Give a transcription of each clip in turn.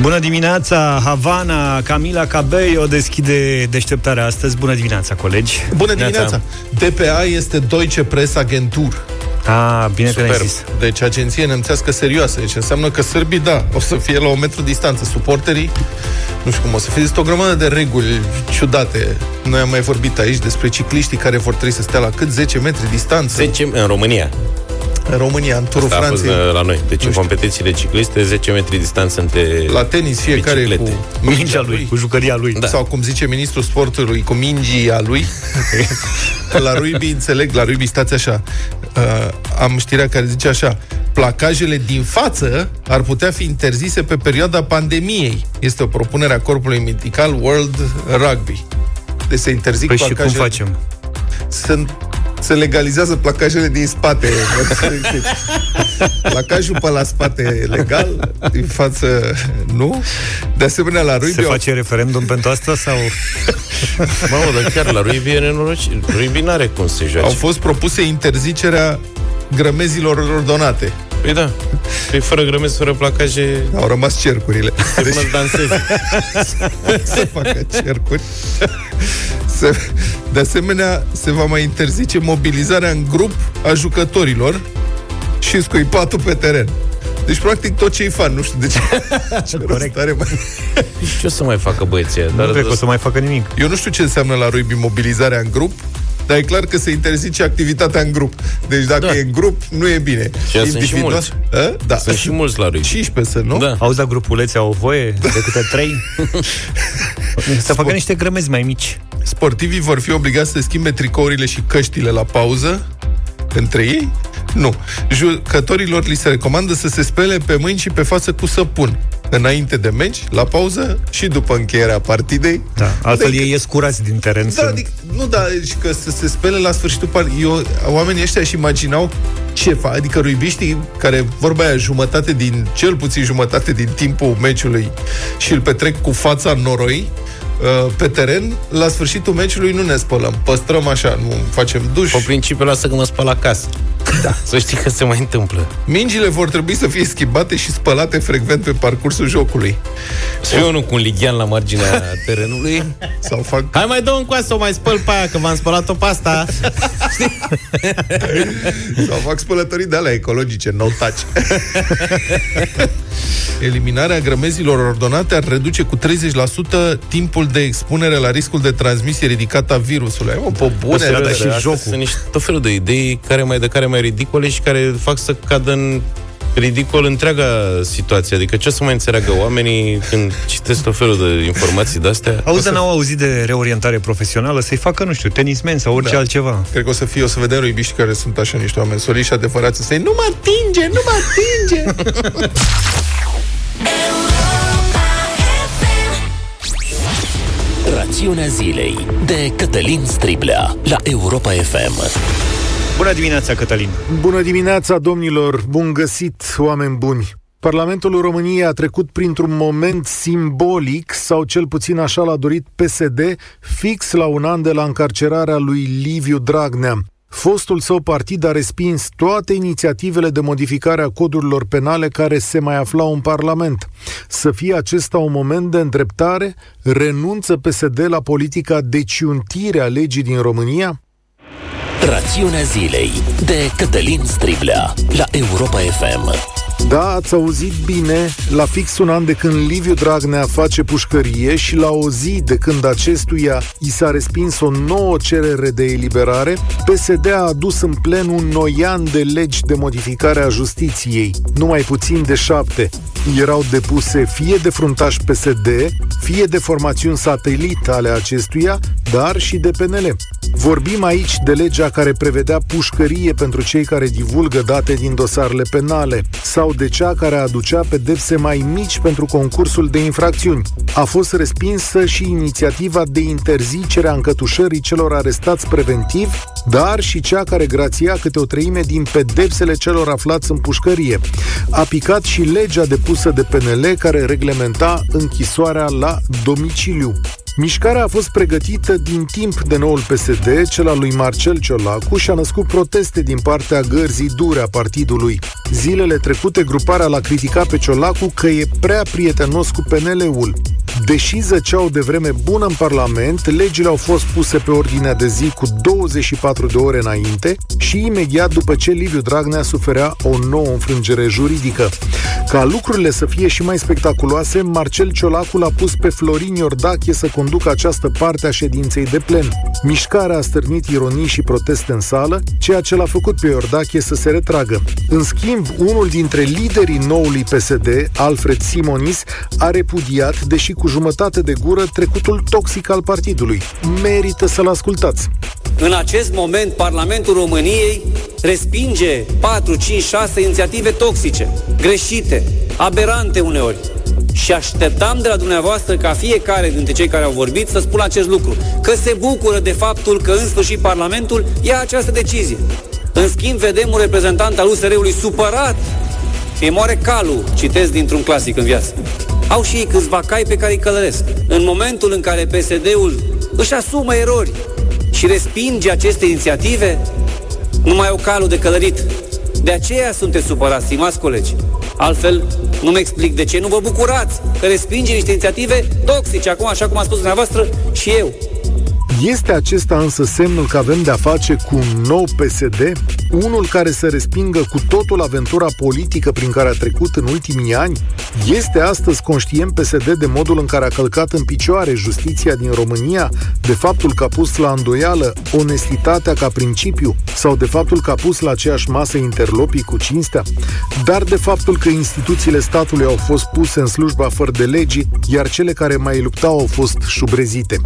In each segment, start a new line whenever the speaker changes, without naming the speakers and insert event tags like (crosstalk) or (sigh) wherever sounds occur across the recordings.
Bună dimineața, Havana, Camila Cabello deschide deșteptarea astăzi. Bună dimineața, colegi.
Bună dimineața. DPA este Deutsche Press Agentur.
Ah, bine Super. că ne zis.
Deci agenție nemțească serioasă. Deci înseamnă că sârbii, da, o să fie la o metru distanță. Suporterii, nu știu cum o să fie. Este o grămadă de reguli ciudate. Noi am mai vorbit aici despre cicliștii care vor trebui să stea la cât? 10 metri distanță?
10 în România
în România, în turul
Asta
Franței.
A fost uh, la noi. Deci în competițiile cicliste, 10 metri distanță între
La tenis fiecare
biciclete.
cu
mingea lui, cu jucăria lui.
Da. Sau cum zice ministrul sportului, cu mingia lui. (laughs) la rugby, înțeleg, la rugby stați așa. Uh, am știrea care zice așa. Placajele din față ar putea fi interzise pe perioada pandemiei. Este o propunere a Corpului Medical World Rugby. Deci se interzic
păi
placajele...
și cum facem?
Sunt se legalizează placajele din spate. Placajul pe la spate e legal, din față nu. De asemenea, la rugby...
Se face referendum pentru asta sau...
Mamă, dar chiar la rugby e nenorocit. Rugby n-are cum să joace.
Au fost propuse interzicerea grămezilor ordonate.
Păi da. Păi fără grămezi, fără placaje...
Au rămas cercurile.
Deci... Până danseze. (laughs)
să facă cercuri. Se, de asemenea, se va mai interzice mobilizarea în grup a jucătorilor și scuipatul pe teren. Deci, practic, tot ce-i fan, nu știu de ce. (laughs) ce
Corect.
Are mai...
Ce o să mai facă băieții?
Nu cred că o să mai facă nimic.
Eu nu știu ce înseamnă la rugby mobilizarea în grup, dar e clar că se interzice activitatea în grup. Deci dacă
Da.
e în grup, nu e bine.
Și sunt și mulți.
A? Da.
Sunt și mulți la rugby.
15 să, nu?
Da.
Auzi, la grupulețe au voie de câte trei? (laughs) să facă niște grămezi mai mici.
Sportivii vor fi obligați să schimbe tricourile și căștile la pauză între ei? Nu. Jucătorilor li se recomandă să se spele pe mâini și pe față cu săpun înainte de meci, la pauză și după încheierea partidei.
Da. Altfel
Deci-
ei ies curați din teren.
Da,
sunt-
adică, nu, da, deci că să se spele la sfârșitul partidei. Eu, oamenii ăștia își imaginau ce fac, adică ruibiștii care, vorba aia, jumătate din, cel puțin jumătate din timpul meciului și îl petrec cu fața în noroi, uh, pe teren, la sfârșitul meciului nu ne spălăm. Păstrăm așa, nu facem duș.
Pe principiu lasă că mă spăl acasă. Da. (laughs) Să știi că se mai întâmplă.
Mingile vor trebui să fie schimbate și spălate frecvent pe parcursul jocului.
Să fiu unul cu un lighean la marginea (laughs) terenului.
Sau fac
Hai mai dă un coasă, să o mai spăl pe aia, că v-am spălat-o pe asta. (laughs)
Sau fac spălătorii de alea ecologice, no touch. Eliminarea grămezilor ordonate ar reduce cu 30% timpul de expunere la riscul de transmisie ridicat a virusului. Ai, mă, pe bune,
Serios,
dar și
astea
jocul.
Sunt niște tot felul de idei care mai de care mai ridicole și care fac să cadă în ridicol întreaga situație. Adică ce o să mai înțeleagă oamenii când citesc tot felul de informații de-astea?
Auzi, dar n-au auzit de reorientare profesională să-i facă, nu știu, tenismen sau orice
Da.
altceva.
Cred că o să fie, o să vedem ruibiști care sunt așa niște oameni soliși și adevărați să nu mă atinge, nu mă atinge. (laughs)
Rațiunea zilei de Cătălin Striblea la Europa FM.
Bună dimineața, Cătălin!
Bună dimineața, domnilor! Bun găsit, oameni buni! Parlamentul României a trecut printr-un moment simbolic, sau cel puțin așa l-a dorit PSD, fix la un an de la încarcerarea lui Liviu Dragnea. Fostul său partid a respins toate inițiativele de modificare a codurilor penale care se mai aflau în Parlament. Să fie acesta un moment de îndreptare? Renunță PSD la politica de ciuntire a legii din România?
Rațiunea zilei de Cătălin Striblea la Europa FM.
Da, ați auzit bine, la fix un an de când Liviu Dragnea face pușcărie și la o zi de când acestuia i s-a respins o nouă cerere de eliberare, PSD a adus în plen un noian de legi de modificare a justiției, numai puțin de șapte. Erau depuse fie de fruntaș PSD, fie de formațiuni satelit ale acestuia, dar și de PNL. Vorbim aici de legea care prevedea pușcărie pentru cei care divulgă date din dosarele penale sau de cea care aducea pedepse mai mici pentru concursul de infracțiuni. A fost respinsă și inițiativa de interzicere a încătușării celor arestați preventiv, dar și cea care grația câte o treime din pedepsele celor aflați în pușcărie. A picat și legea depusă de PNL care reglementa închisoarea la domiciliu. Mișcarea a fost pregătită din timp de noul PSD, cel al lui Marcel Ciolacu, și a născut proteste din partea gărzii dure a partidului. Zilele trecute, gruparea l-a criticat pe Ciolacu că e prea prietenos cu PNL-ul. Deși zăceau de vreme bună în Parlament, legile au fost puse pe ordinea de zi cu 24 de ore înainte și imediat după ce Liviu Dragnea suferea o nouă înfrângere juridică. Ca lucrurile să fie și mai spectaculoase, Marcel Ciolacu l-a pus pe Florin Iordache să conducă această parte a ședinței de plen. Mișcarea a stârnit ironii și proteste în sală, ceea ce l-a făcut pe Iordache să se retragă. În schimb, unul dintre liderii noului PSD, Alfred Simonis, a repudiat, deși cu jumătate de gură, trecutul toxic al partidului. Merită să-l ascultați.
În acest moment, Parlamentul României respinge 4, 5, 6 inițiative toxice, greșite, aberante uneori. Și așteptam de la dumneavoastră ca fiecare dintre cei care au vorbit să spună acest lucru, că se bucură de faptul că în sfârșit Parlamentul ia această decizie. În schimb, vedem un reprezentant al USR-ului supărat. Îi moare calul, citesc dintr-un clasic în viață. Au și ei câțiva cai pe care îi călăresc. În momentul în care PSD-ul își asumă erori și respinge aceste inițiative, nu mai au calul de călărit. De aceea sunteți supărați, stimați colegi. Altfel, nu-mi explic de ce nu vă bucurați că respinge niște inițiative toxice, acum, așa cum a spus dumneavoastră și eu.
Este acesta însă semnul că avem de-a face cu un nou PSD? Unul care să respingă cu totul aventura politică prin care a trecut în ultimii ani? Este astăzi conștient PSD de modul în care a călcat în picioare justiția din România, de faptul că a pus la îndoială onestitatea ca principiu sau de faptul că a pus la aceeași masă interlopii cu cinstea, dar de faptul că instituțiile statului au fost puse în slujba fără de legii, iar cele care mai luptau au fost șubrezite.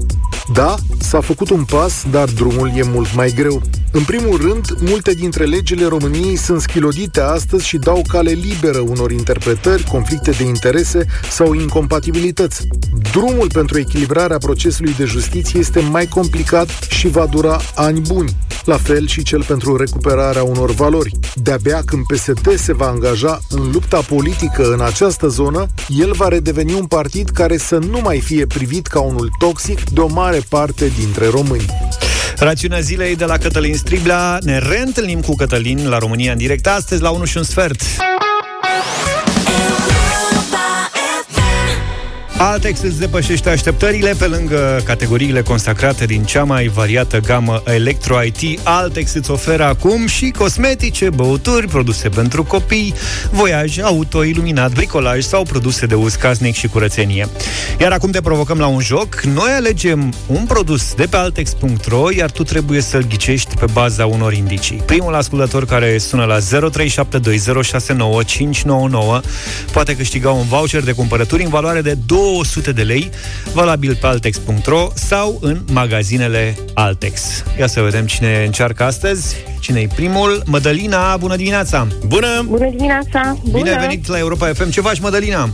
Da, s-a făcut un pas, dar drumul e mult mai greu. În primul rând, multe dintre legile României sunt schilodite astăzi și dau cale liberă unor interpretări, conflicte de interese sau incompatibilități. Drumul pentru echilibrarea procesului de justiție este mai complicat și va dura ani buni. La fel și cel pentru recuperarea unor valori. De-abia când PSD se va angaja în lupta politică în această zonă, el va redeveni un partid care să nu mai fie privit ca unul toxic de o mare parte dintre români.
Rațiunea zilei de la Cătălin Striblea. Ne reîntâlnim cu Cătălin la România în direct astăzi la 1 și un sfert. Altex îți depășește așteptările pe lângă categoriile consacrate din cea mai variată gamă Electro-IT. Altex îți oferă acum și cosmetice, băuturi, produse pentru copii, voiaj, auto, iluminat, bricolaj sau produse de uz casnic și curățenie. Iar acum te provocăm la un joc. Noi alegem un produs de pe altex.ro, iar tu trebuie să-l ghicești pe baza unor indicii. Primul ascultător care sună la 0372069599 poate câștiga un voucher de cumpărături în valoare de 2 200 de lei, valabil pe altex.ro sau în magazinele Altex. Ia să vedem cine încearcă astăzi. cine e primul? Mădălina, bună dimineața!
Bună!
Bună dimineața! Bună!
Bine ai venit la Europa FM. Ce faci, Mădălina?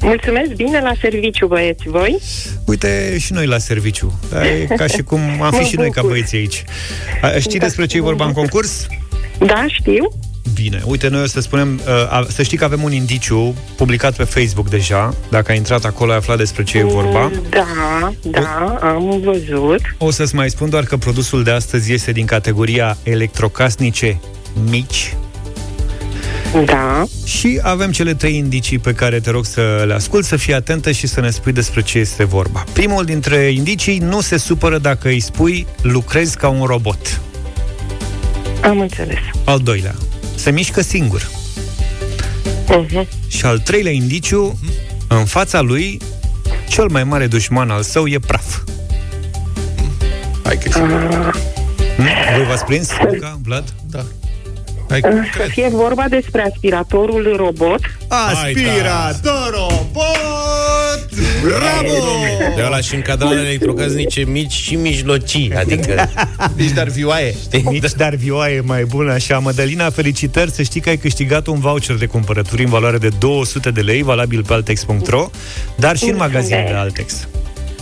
Mulțumesc, bine la serviciu, băieți, voi?
Uite, și noi la serviciu. E ca și cum am (laughs) fi și noi ca băieți aici. Știi da, despre ce e vorba în concurs?
Da, știu.
Bine, uite, noi o să spunem, uh, să știi că avem un indiciu publicat pe Facebook deja, dacă ai intrat acolo ai aflat despre ce e vorba.
Mm, da, da, am văzut.
O să-ți mai spun doar că produsul de astăzi este din categoria electrocasnice mici,
da.
Și avem cele trei indicii pe care te rog să le ascult, să fii atentă și să ne spui despre ce este vorba. Primul dintre indicii, nu se supără dacă îi spui lucrezi ca un robot.
Am înțeles.
Al doilea, se mișcă singur.
Uh-huh.
Și al treilea indiciu, în fața lui, cel mai mare dușman al său e praf.
Hai că uh.
Voi v-ați prins, Luca, Vlad?
Da.
Hai, să fie vorba despre aspiratorul robot.
Aspirator robot! Bravo!
De ăla și în cadranele electrocasnice mici și mijlocii, adică...
mici dar vioaie.
Mici dar vioaie, mai bună așa. Mădălina, felicitări, să știi că ai câștigat un voucher de cumpărături în valoare de 200 de lei, valabil pe altex.ro, dar și în magazinele Altex.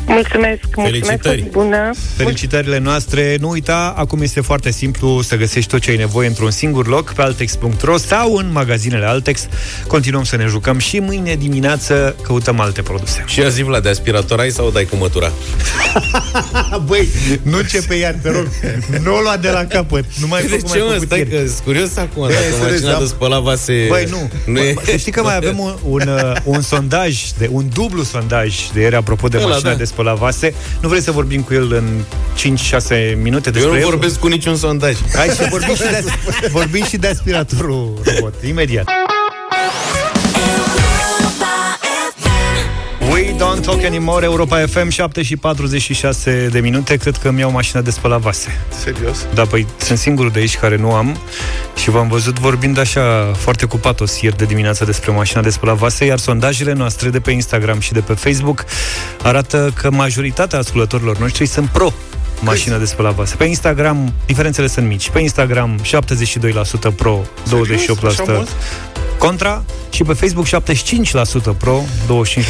Mulțumesc, mulțumesc.
Felicitări.
Bună.
Felicitările noastre. Nu uita, acum este foarte simplu să găsești tot ce ai nevoie într-un singur loc pe altex.ro sau în magazinele Altex. Continuăm să ne jucăm și mâine dimineață căutăm alte produse.
Și azi Vlad, de aspirator ai sau dai cu mătura? (laughs)
Băi, nu începe iar, te rog. Nu o lua de la capăt. Nu mai
De
fă cum
ce
ai
mă?
făcut
Stai
ieri.
că sunt curios acum
să
Dacă
vezi,
mașina
da.
de spălat vase
Băi, nu.
nu
Bă,
e...
Să știi că mai avem un, un, uh, un sondaj, de, un dublu sondaj de ieri apropo de
Ăla,
mașina
da.
de spălat vase. Nu vrei să vorbim cu el în 5-6 minute
Eu
despre
nu
el?
vorbesc cu niciun sondaj
Hai și vorbim și, de, (laughs) vorbim și de aspiratorul robot, imediat. We don't talk anymore, Europa FM, 7 și 46 de minute. Cred că îmi iau mașina de spălat vase.
Serios?
Da, păi sunt singurul de aici care nu am și v-am văzut vorbind așa foarte cu patos ieri de dimineață despre mașina de spălat vase, iar sondajele noastre de pe Instagram și de pe Facebook arată că majoritatea ascultătorilor noștri sunt pro mașina de spălat vase. Pe Instagram, diferențele sunt mici. Pe Instagram, 72% pro, 28%
Așa mult?
Contra și pe Facebook 75% pro, 25%
Deci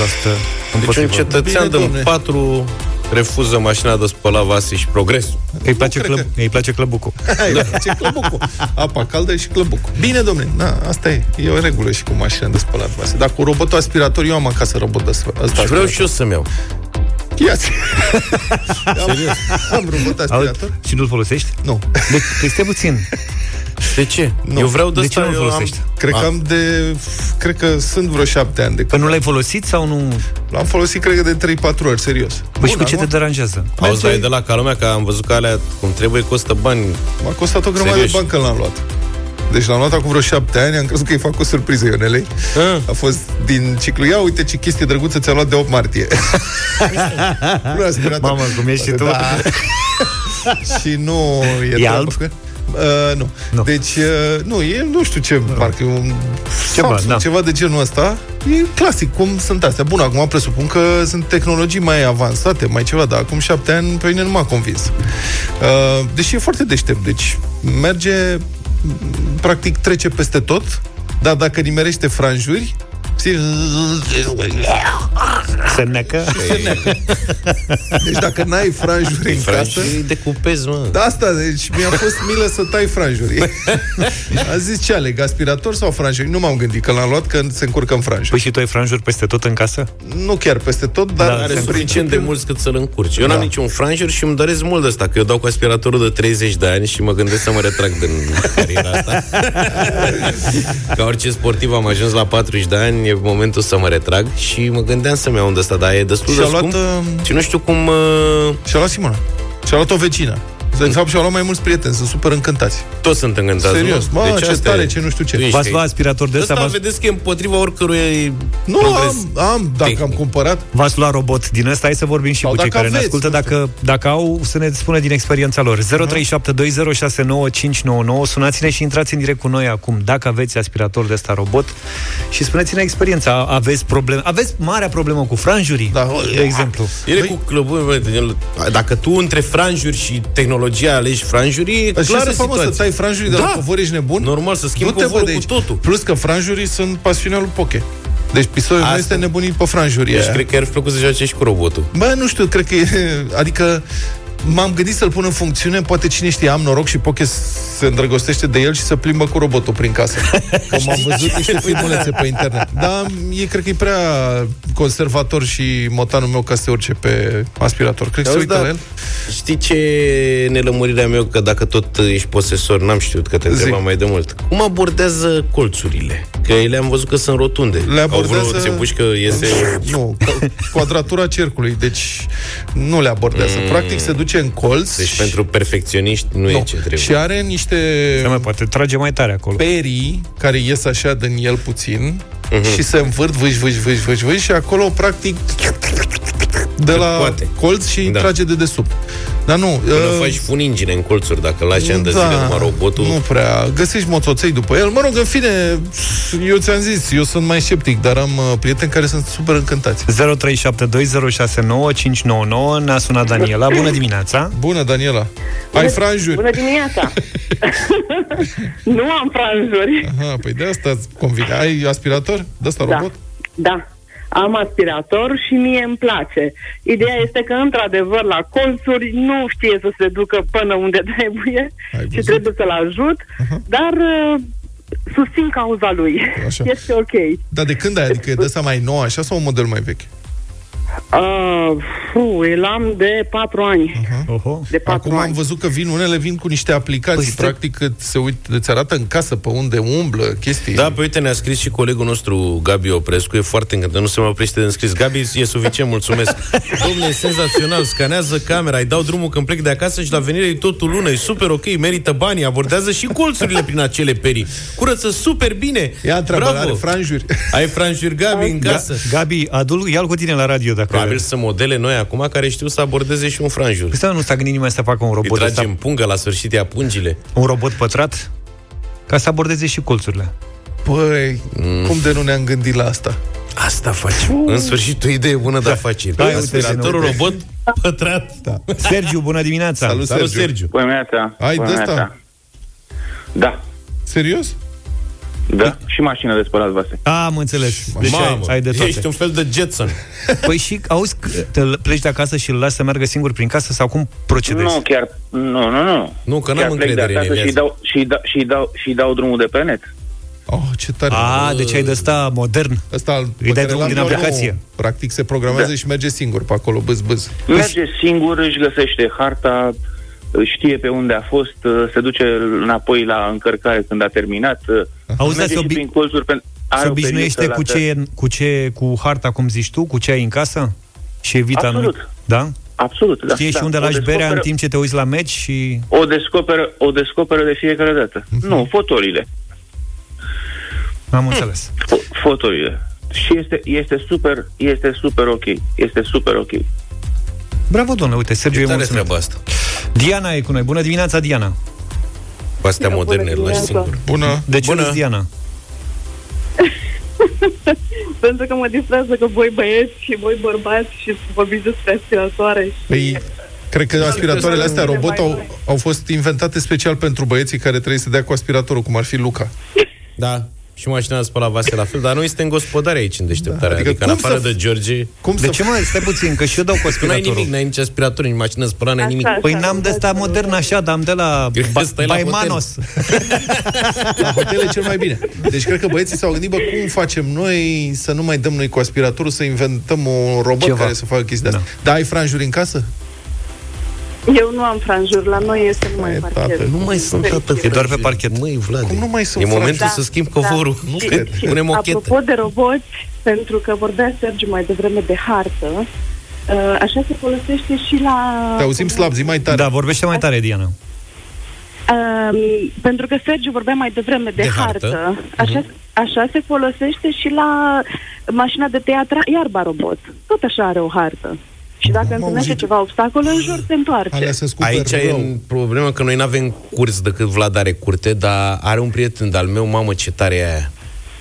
împotrivă.
un cetățean
Bine,
din
domne.
patru refuză mașina de spălat vase și progresul.
Că îi place,
Nu cred
clăb- îi place clăbucul. (laughs)
Hai, da. ce clăbucul. Apa caldă și clăbucul. Bine, domnule, na, asta e. E o regulă și cu mașina de spălat vase. Dar cu robotul aspirator, eu am acasă robot de spălat. Asta
Și vreau și eu să-mi iau.
Ia-ți. (laughs) am, am robot aspirator?
Auzi, și nu-l folosești?
Nu.
Deci, păi stai puțin. (laughs)
De ce?
Nu.
Eu vreau de,
De ce
asta,
nu-l
eu am-
folosești?
Cred că am de... Cred că sunt vreo șapte ani de
Că
când.
nu l-ai folosit sau nu?
L-am folosit, cred că de 3-4 ori, serios.
Păi și
Bun,
cu ce te
acum
deranjează?
Auzi, dar e de la ca lumea, că am văzut că alea, cum trebuie, costă bani.
M-a costat o grămadă
Serios?
de bani când l-am luat. Deci l-am luat acum vreo șapte ani, am crezut că îi fac o surpriză Ionelei.
Ah.
A fost din ciclu, ia uite ce chestie drăguță ți-a luat de 8 martie. (laughs) nu aspirator.
Mamă, cum ești și tu.
Da. (laughs) și nu e,
E
treabă
alb?
Că... Uh, nu.
Nu.
Deci, uh, nu, e nu știu ce marcă, e un
Ceva,
Samsung,
da.
ceva de genul ăsta. E clasic, cum sunt astea. Bun, acum presupun că sunt tehnologii mai avansate, mai ceva, dar acum șapte ani pe mine nu m-a convins. Uh, deși e foarte deștept, deci merge, m, practic trece peste tot, dar dacă nimerește franjuri, știi,
Se necă?
deci dacă n-ai franjuri în casă,
Franjuri de cupez, mă.
Da, asta, deci mi-a fost milă să tai franjuri. (laughs) A zis ce aleg, aspirator sau franjuri? Nu m-am gândit că l-am luat, că se încurcă în franjuri.
Păi și tu ai franjuri peste tot în casă?
Nu chiar peste tot, dar
Da,
în
Are
Sunt
suficient de
principiu-
mulți cât să-l încurci. Eu n-am
Da.
niciun franjur și îmi doresc mult de asta, că eu dau cu aspiratorul de 30 de ani și mă gândesc să mă retrag din (laughs) cariera asta. (laughs) Ca orice sportiv am ajuns la 40 de ani, e momentul să mă retrag și mă gândeam să-mi iau un de ăsta, dar e destul
Și-a
de
luat,
scump.
uh,
Și nu știu cum... Uh,
Și-a luat Simona. Și-a luat o vecină. De fapt, și-au luat mai mulți prieteni, sunt super încântați.
toți sunt încântați.
Serios,
nu?
mă, ce
asta
tare,
e.
ce nu știu ce.
Tu ești
V-ați
că-
luat aspirator de ăsta?
Ăsta
V-ați,
vedeți că e împotriva oricărui
Nu,
progres.
am, am, dacă
tehnic.
am cumpărat.
v-ați luat robot din ăsta? Hai să vorbim și
Sau
cu cei
dacă
care ne
aveți,
ascultă,
nu știu.
dacă, dacă au, să ne spună din experiența lor. 0372069599 Sunați-ne și intrați în direct cu noi acum, dacă aveți aspirator de ăsta robot și spuneți-ne experiența. Aveți probleme? Aveți marea problemă cu franjurii?
Da.
de exemplu.
Ele cu clăburi, bă, el- dacă tu între franjuri și tehnologia alegi franjuri, e
Dar ce
clară
să fac, mă, să
situația.
tai franjurii de
Da.
la covor, ești nebun?
Normal, să schimbi
Du-te, bă,
covorul
de
cu
aici.
totul.
Plus că franjurii sunt pasiunea lui Poche. Deci pistoiul
Asta.
nu este nebunit pe franjuri.
Deci
aia.
cred că ar fi plăcut să joace și cu robotul.
Bă, nu știu, cred că e... (laughs) Adică m-am gândit să-l pun în funcțiune, poate cine știe, am noroc și Poche se îndrăgostește de el și să plimbă cu robotul prin casă. (laughs) Că m-am văzut niște filmulețe pe internet. Dar e, cred că e prea conservator și motanul meu ca să se urce pe aspirator. Cred că se
Auzi,
uită
da.
la el.
Știi ce nelămurirea meu, că dacă tot ești posesor, n-am știut că te întrebam
Zic.
mai de mult. Cum abordează colțurile? Că ele am văzut că sunt rotunde.
Le
Au
abordează...
vreo țepușcă, iese...
Nu, ca- quadratura cercului. Deci nu le abordează. Practic se duce în colț.
Deci
și-
pentru perfecționiști nu, e
nu.
ce trebuie.
Și are niște
Se mai poate trage mai tare acolo.
perii care ies așa din el puțin
Mhm.
și se învârt, vâși, vâși, vâși, vâși, vâși și acolo, practic, de la
poate.
colț și
Da.
trage de desubt. Dar nu...
Până
uh,
faci funingine în colțuri, dacă lași ani de zile numai robotul...
Nu prea. Găsești motoței după el. Mă rog, în fine, eu ți-am zis, eu sunt mai sceptic, dar am uh, prieteni care sunt super încântați.
0372069599 Ne-a sunat Daniela. Bună dimineața!
Bună, Daniela. Ai franjuri?
Bună dimineața! (laughs) nu am franjuri.
Aha, păi de asta îți convine. Ai aspirator? De asta
Da.
robot?
Da. Am aspirator și mie îmi place. Ideea este că, într-adevăr, la colțuri nu știe să se ducă până unde (laughs) trebuie
Ai
și
văzut?
trebuie să-l ajut, dar uh, susțin cauza lui.
Așa. (laughs)
Este ok.
Dar de când ai? Adică e de asta mai nou așa sau un model mai vechi?
Uh, fu, îl am de patru ani.
Oho.
De patru
Acum am
ani.
văzut că vin, unele vin cu niște aplicații,
Păi
păi
stai-
practic îți, se uit, îți arată în casă pe unde umblă, chestii.
Da, pe uite, ne-a scris și colegul nostru, Gabi Oprescu, e foarte încântat, nu se mai oprește de înscris. Gabi, e suficient, mulțumesc. (laughs) Domnule, e senzațional, scanează camera, îi dau drumul când plec de acasă și la venire e totul lună, e super ok, merită banii, abordează și colțurile prin acele perii. Curăță super bine.
Ia întreabă,
Bravo.
are franjuri.
Ai franjuri, Gabi, în casă.
Gabi, adu-l, ia-l cu tine la radio dacă...
Probabil sunt modele noi acum care știu să abordeze și un franjur.
Păi stai, nu s-a gândit nimeni să facă un
Îi
robot
trage
ăsta,
în pungă, la sfârșit ia pungile.
un robot pătrat, ca să abordeze și colțurile.
Păi,
Mm.
cum de nu ne-am gândit la asta?
Asta facem. În sfârșit, o idee bună de afaceri.
Da, uite,
Aspiratorul
uite.
robot pătrat.
Da.
Sergiu, bună dimineața!
Salut,
Salut,
Sergiu.
Sergiu.
Bună dimineața.
Ai
Bună
de asta?
dimineața. Da,
Serios?
Da. Și mașină de spălat vase.
A, am înțeles. Deci ai,
Mamă,
ai de toate.
ești un fel de Jetson.
Păi și, auzi, că te pleci de acasă și îl lași să meargă singur prin casă sau cum procedezi?
Nu, chiar... Nu, nu, nu.
Nu, că
chiar
n-am
plec de
încredere în
acasă
ele.
și dau, și, dau, și, dau, și dau drumul de pe net.
Oh, ce tare.
A, deci ai de ăsta modern.
Ăsta al- pe
Îi dai
care
drumul
l-am
din
eu,
aplicație.
nu. Practic se programează
Da.
și merge singur pe acolo, bâz, bâz.
Merge singur, își găsește harta, știe pe unde a fost, se duce înapoi la încărcare când a terminat.
Auzi, dar
merge
se,
și
obi-
prin colțuri. Pe, are
se
o
obișnuiește
perioadă
cu
la-
ce, e- cu ce, cu harta, cum zici tu, cu ce ai în casă? Și evită
Absolut.
anumit. Da?
Absolut, da.
Știi
da.
și unde
O
lași berea în
descoperă-
timp ce te uiți la meci și...
O descoperă, o descoperă de fiecare dată.
Mhm.
Nu, fotolile.
Am înțeles.
Fo- Fotolile. Și este, este super, este super ok. Este super ok.
Bravo, domnule, uite, Sergiu
E
e
tare
mulțumit.
treaba asta.
Diana e cu noi. Bună dimineața, Diana.
Cu astea
Bună
moderne, îl lași
dimineața.
singur.
Bună.
De ce
Bună.
râzi, Diana? (laughs)
Pentru că mă distrează că voi băieți și voi bărbați și vorbiți despre aspiratoare.
Păi, cred că aspiratoarele astea robot au, au fost inventate special pentru băieții care trebuie să dea cu aspiratorul, cum ar fi Luca.
Da. Și mașina de spălat vase la fel, dar noi suntem gospodari aici în deșteptarea.
Da,
adică,
adică
adică în
cum
afară
să-
de George,
Cum
De
să
ce mai stai puțin? Că și eu dau cu
tu n-ai
aspiratorul.
nimic, n-ai nici aspirator, nici mașină de spălat, n-ai nimic.
Așa.
Păi n-am de asta modern așa, dar am de la
Cred că
ba-
stai la
Baimanos. (laughs)
La hotel e cel mai bine. Deci cred că băieții s-au gândit, bă, cum facem noi să nu mai dăm noi cu aspiratorul, să inventăm un robot
Ceva.
care să facă chestia asta.
Da.
Da, ai franjuri în casă?
Eu nu am franjuri, la noi este numai
Mai e,
parchet.
tată,
Nu mai sunt tată
E doar pe parchet.
Măi, Vlad,
Cum nu mai sunt
e momentul
franjuri?
să schimb covorul.
Da.
Nu
Și-
cred.
și
Punem o chetă.
Apropo de roboți, pentru că vorbea Sergiu mai devreme de hartă, uh, așa se folosește și la...
Te auzim slab, zi mai tare.
Da, vorbește mai tare, Diana.
Um, pentru că Sergiu vorbea mai devreme de,
De hartă.
hartă, așa, așa se folosește și la mașina de tăiat ra- iarba robot. Tot așa are o hartă. Și dacă întâlnește
auzit.
ceva obstacol, în jur se întoarce.
Alea se scupă
Aici e
rău.
în problemă că noi nu avem curs decât Vlad are curte, dar are un prieten de-al meu, mamă, ce tare e aia.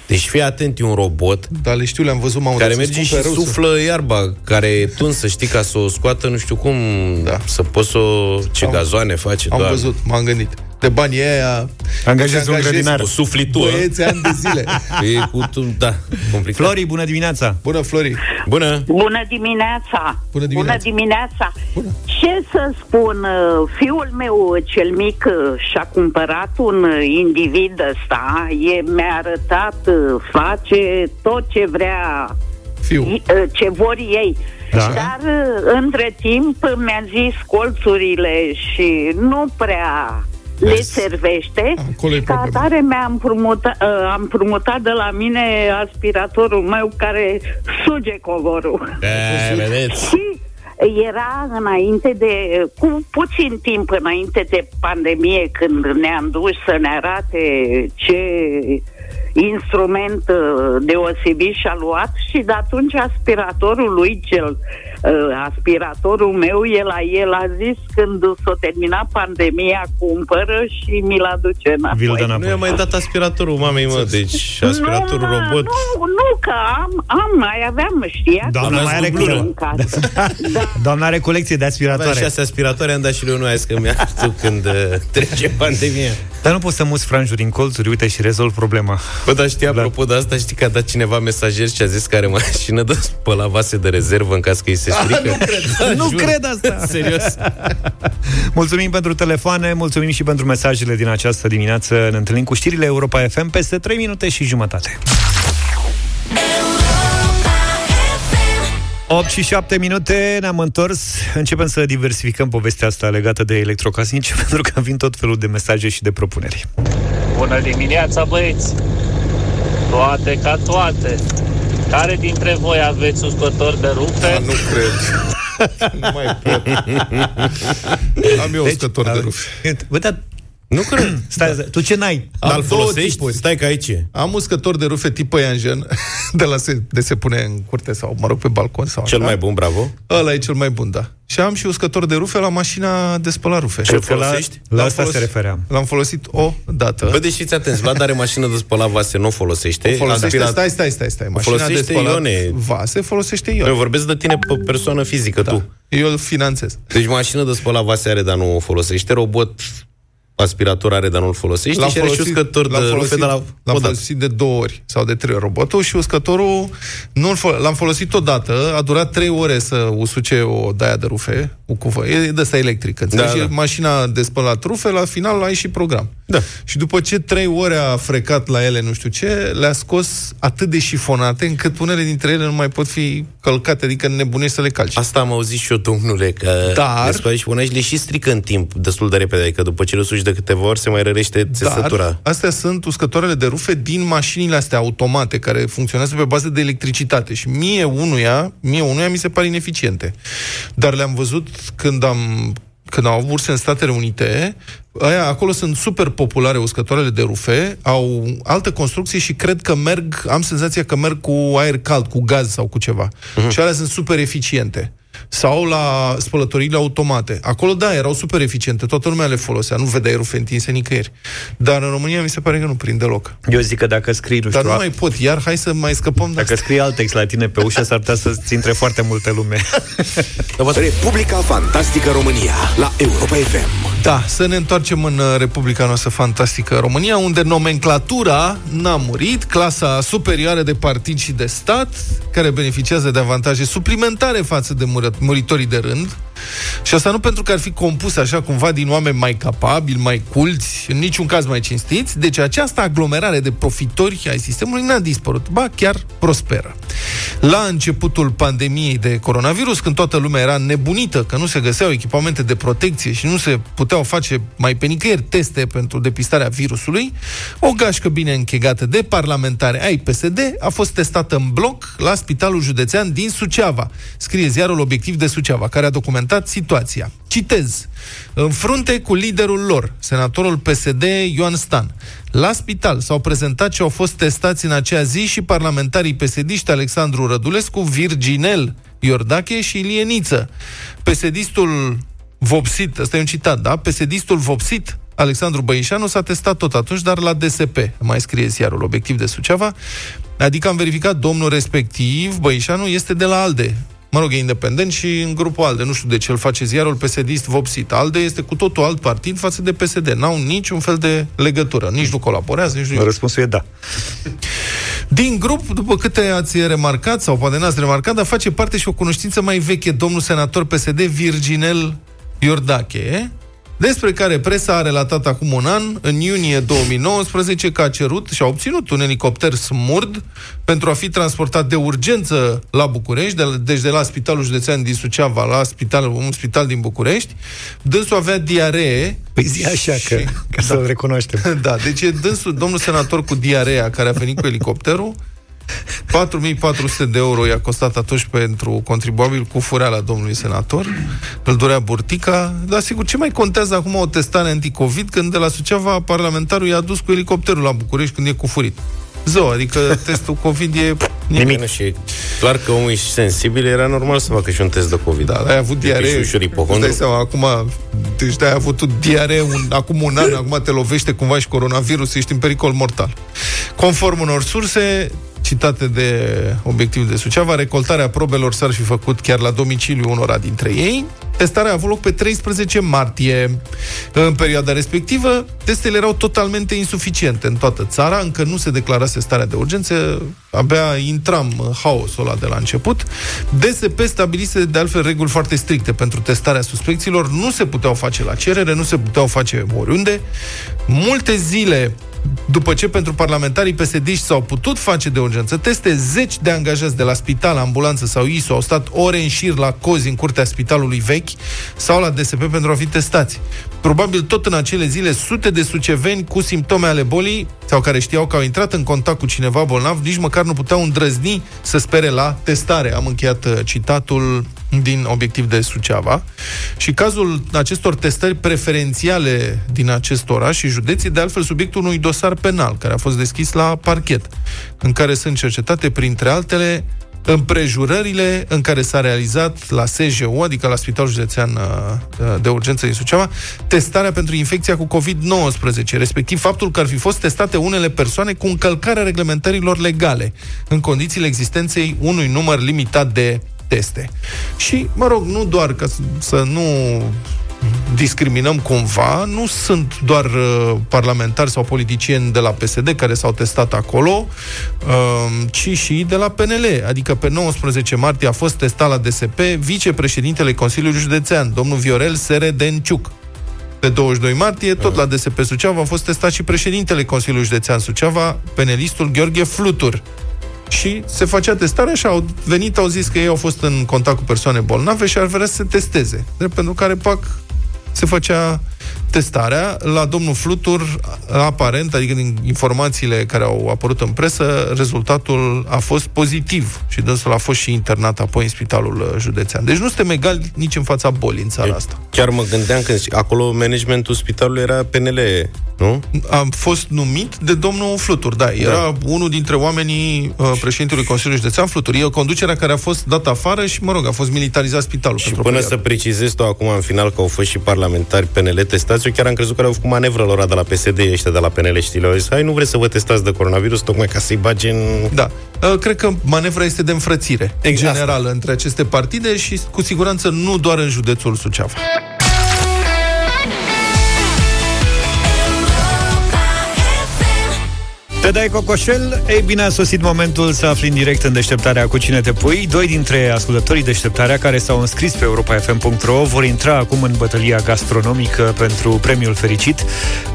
Deci fii atent, e un robot
Da, le știu, le-am văzut, mamă,
care
dar se
merge și
scumpe rău să-
suflă iarba, care e tunsă, știi, ca să o scoată, nu știu cum,
Da.
să poți să o... ce
Am-
gazoane face,
Am
doamne.
văzut, m-am gândit. De banii aia...
Angajezi un
Angajezi
grădinar.
Cu suflitură.
Băieți ani de zile. (laughs)
E cu tu, da, complicat.
Flori, bună dimineața!
Bună, Flori.
Bună!
Bună dimineața!
Bună dimineața.
Bună dimineața!
Bună.
Ce să spun, uh, fiul meu cel mic uh, și-a cumpărat un uh, individ ăsta, e, mi-a arătat, uh, face tot ce vrea,
Fiu.
i- uh, ce vor ei.
Da.
Dar uh, între timp uh, mi-a zis colțurile și nu prea le
Vezi?
servește.
Acolo e
și ca
problema.
atare mi-am împrumutat, uh, am împrumutat de la mine aspiratorul meu care suge covorul.
E, vedeți?
Și era înainte de, cu puțin timp înainte de pandemie, când ne-am dus să ne arate ce instrument uh, deosebit și-a luat și de atunci aspiratorul lui, cel uh, aspiratorul meu, el la el a zis când s-a terminat pandemia, cumpără și mi-l aduce înapoi.
Vi-l dă
Nu i-a
înapoi.
mai dat aspiratorul mamei, mă, deci (laughs) aspiratorul
nu, mă,
robot.
Nu, nu, că am, am, mai aveam, știa?
Doamna mai are
Google-ul.
cu...
în casă. (laughs) da.
Doamna are colecție de
Aveam
aspiratoare.
șase aspiratoare, am dat și lui unul azi că mi-a (laughs) tu când uh, trece pandemia.
Dar nu poți să muți franjuri în colțuri, uite, și rezolv problema.
Bă, dar știi, apropo de asta, știi că a dat cineva mesajer și a zis că are mașină de (laughs) spăla vase de rezervă în caz că îi se strică? (laughs)
nu cred.
nu cred asta! (laughs)
Serios?
mulțumim pentru telefoane, mulțumim și pentru mesajele din această dimineață. Ne întâlnim cu știrile Europa FM peste 3 minute și jumătate. 8 și 7 minute, ne-am întors. Începem să diversificăm povestea asta legată de electrocasnice, pentru că vin tot felul de mesaje și de propuneri.
Bună dimineața, băieți! Toate ca toate. Care dintre voi aveți uscător de rufe?
Da, nu cred. (laughs) nu mai pot. Am eu deci, uscător de rufe.
Bă, dar
nu cred. (clears throat)
Stai, stai, tu ce n-ai?
Dar îl folosești? Tipuri. Stai că aici
Am uscător de rufe tip Ianjen, (laughs) de la se, de se pune în curte sau, mă rog, pe balcon sau
Cel așa. mai bun, bravo.
Ăla e cel mai bun, da. Și am și uscător de rufe la mașina de spălat rufe.
Ce folosești?
La, la asta folosit, se refeream.
L-am folosit o dată.
Bă, deci fiți atenți, Vlad are mașină de spălat vase, nu o folosește.
O folosește, Aspirat... stai, stai, stai, stai. Mașina
folosește
de spălat
Ione.
vase folosește Ione.
Eu vorbesc de tine pe persoană fizică, da. tu.
Eu îl finanțez.
Deci mașină de spălat vase are, dar nu o folosește. Robot aspirator are, dar nu-l folosește
l-am
și are și uscător de
folosit,
rufe,
la, l-am folosit de două ori sau de trei ori. Robotul și uscătorul nu l-am folosit odată, a durat trei ore să usuce o daia de rufe, o cuvă, e de asta electrică, da, da. mașina de spălat rufe, la final ai și program.
Da.
Și după ce trei ore a frecat la ele nu știu ce, le-a scos atât de șifonate încât unele dintre ele nu mai pot fi călcate, adică nebunești să le calci.
Asta am auzit și eu, domnule, că
Dar...
le scoate și le și strică în timp destul de repede, adică după ce le suci de câteva ori se mai rărește țesătura. Dar
astea sunt uscătoarele de rufe din mașinile astea automate, care funcționează pe bază de electricitate și mie unuia, mie unuia mi se pare ineficiente. Dar le-am văzut când am când au avut în Statele Unite, aia, acolo sunt super populare uscătoarele de rufe, au altă construcție și cred că merg, am senzația că merg cu aer cald, cu gaz sau cu ceva. Uh-huh. Și alea sunt super eficiente sau la spălătoriile automate. Acolo, da, erau super eficiente, toată lumea le folosea, nu vedeai rufe întinse nicăieri. Dar în România mi se pare că nu prinde loc.
Eu zic că dacă scrii, nu
Dar nu mai pot, iar hai să mai scăpăm
Dacă scrii alt text la tine pe ușă, s-ar putea să-ți intre foarte multe lume. (laughs)
Republica Fantastică România, la Europa FM.
Da, să ne întoarcem în uh, Republica noastră fantastică România, unde nomenclatura n-a murit, clasa superioară de partid și de stat, care beneficiază de avantaje suplimentare față de muritorii de rând, și asta nu pentru că ar fi compus așa cumva din oameni mai capabili, mai culți, în niciun caz mai cinstiți, deci această aglomerare de profitori ai sistemului n-a dispărut, ba chiar prosperă. La începutul pandemiei de coronavirus, când toată lumea era nebunită că nu se găseau echipamente de protecție și nu se puteau face mai pe nicăieri teste pentru depistarea virusului, o gașcă bine închegată de parlamentare ai PSD a fost testată în bloc la Spitalul Județean din Suceava, scrie ziarul Obiectiv de Suceava, care a documentat situația. Citez. În frunte cu liderul lor, senatorul PSD Ioan Stan, la spital s-au prezentat și au fost testați în acea zi și parlamentarii psd Alexandru Rădulescu, Virginel Iordache și Ilie Niță. psd vopsit, ăsta e un citat, da? psd vopsit Alexandru Băișanu s-a testat tot atunci, dar la DSP, mai scrie ziarul obiectiv de Suceava, adică am verificat domnul respectiv, Băișanu, este de la ALDE, mă rog, e independent și în grupul ALDE. Nu știu de ce îl face ziarul psd vopsit. ALDE este cu totul alt partid față de PSD. N-au niciun fel de legătură. Nici nu colaborează, nici nu...
Răspunsul e da.
Din grup, după câte ați remarcat, sau poate n-ați remarcat, dar face parte și o cunoștință mai veche, domnul senator PSD Virginel Iordache, despre care presa a relatat acum un an, în iunie 2019, că a cerut și a obținut un elicopter smurd pentru a fi transportat de urgență la București, de, deci de la Spitalul Județean din Suceava la spital, un spital din București. Dânsul avea diaree.
Păi zi așa, și, că, ca da, să-l recunoaștem. (laughs)
Da, deci e dânsul, domnul senator cu diarea care a venit cu elicopterul, 4400 de euro i-a costat atunci pentru contribuabil cu fureala domnului senator. Îl dorea burtica. Dar sigur, ce mai contează acum o testare anticovid când de la Suceava parlamentarul i-a dus cu elicopterul la București când e cu furit? Zău, adică testul COVID e
nimic. Și doar că omul e sensibil, era normal să facă și un test de COVID.
Da, ai avut diaree. Și îți dai seama, acum, deci de ai avut diaree un, acum un an, acum te lovește cumva și coronavirus, ești în pericol mortal. Conform unor surse, citate de obiectiv de Suceava, recoltarea probelor s-ar fi făcut chiar la domiciliu unora dintre ei. Testarea a avut loc pe 13 martie. În perioada respectivă, testele erau totalmente insuficiente în toată țara, încă nu se declarase starea de urgență, abia intram în haosul ăla de la început. DSP stabilise de altfel reguli foarte stricte pentru testarea suspecților, nu se puteau face la cerere, nu se puteau face oriunde. Multe zile după ce pentru parlamentarii psd s-au putut face de urgență teste, zeci de angajați de la spital, ambulanță sau ISO au stat ore în șir la cozi în curtea spitalului vechi sau la DSP pentru a fi testați. Probabil tot în acele zile, sute de suceveni cu simptome ale bolii sau care știau că au intrat în contact cu cineva bolnav, nici măcar nu puteau îndrăzni să spere la testare. Am încheiat uh, citatul din obiectiv de Suceava. Și cazul acestor testări preferențiale din acest oraș și județii, de altfel, subiectul unui dosar penal care a fost deschis la parchet, în care sunt cercetate, printre altele, împrejurările în care s-a realizat la SJU, adică la Spitalul Județean uh, de Urgență din Suceava, testarea pentru infecția cu COVID-19, respectiv faptul că ar fi fost testate unele persoane cu încălcarea reglementărilor legale, în condițiile existenței unui număr limitat de teste. Și, mă rog, nu doar ca să nu discriminăm cumva, nu sunt doar uh, parlamentari sau politicieni de la PSD care s-au testat acolo, uh, ci și de la PNL. Adică pe 19 martie a fost testat la DSP vicepreședintele Consiliului Județean, domnul Viorel Seredenciuc. Pe 22 martie, tot la DSP Suceava, a fost testat și președintele Consiliului Județean Suceava, penelistul Gheorghe Flutur și se facea testarea și au venit, au zis că ei au fost în contact cu persoane bolnave și ar vrea să se testeze. Drept pentru care PAC se făcea testarea la domnul Flutur, aparent, adică din informațiile care au apărut în presă, rezultatul a fost pozitiv și dânsul a fost și internat apoi în spitalul uh, județean. Deci nu suntem egali nici în fața bolii în țara asta.
Chiar mă gândeam că acolo managementul spitalului era PNL, nu?
A fost numit de domnul Flutur, da. Era da. unul dintre oamenii uh, președintelui Consiliului Județean Flutur. E o conducere care a fost dată afară și, mă rog, a fost militarizat spitalul.
Și până să precizez tu acum în final că au fost și parlamentari PNL testați, eu chiar am crezut că au făcut manevră lor de la PSD, ăștia de la PNL, știi, le-au zis, hai, nu vreți să vă testați de coronavirus, tocmai ca să-i bage în...
Da. Uh, cred că manevra este de înfrățire exact. generală între aceste partide și cu siguranță nu doar în județul Suceava.
Dai cocoșel? Ei bine, a sosit momentul să afli în direct în deșteptarea cu cine te pui. Doi dintre ascultătorii deșteptarea care s-au înscris pe europa.fm.ro vor intra acum în bătălia gastronomică pentru premiul fericit,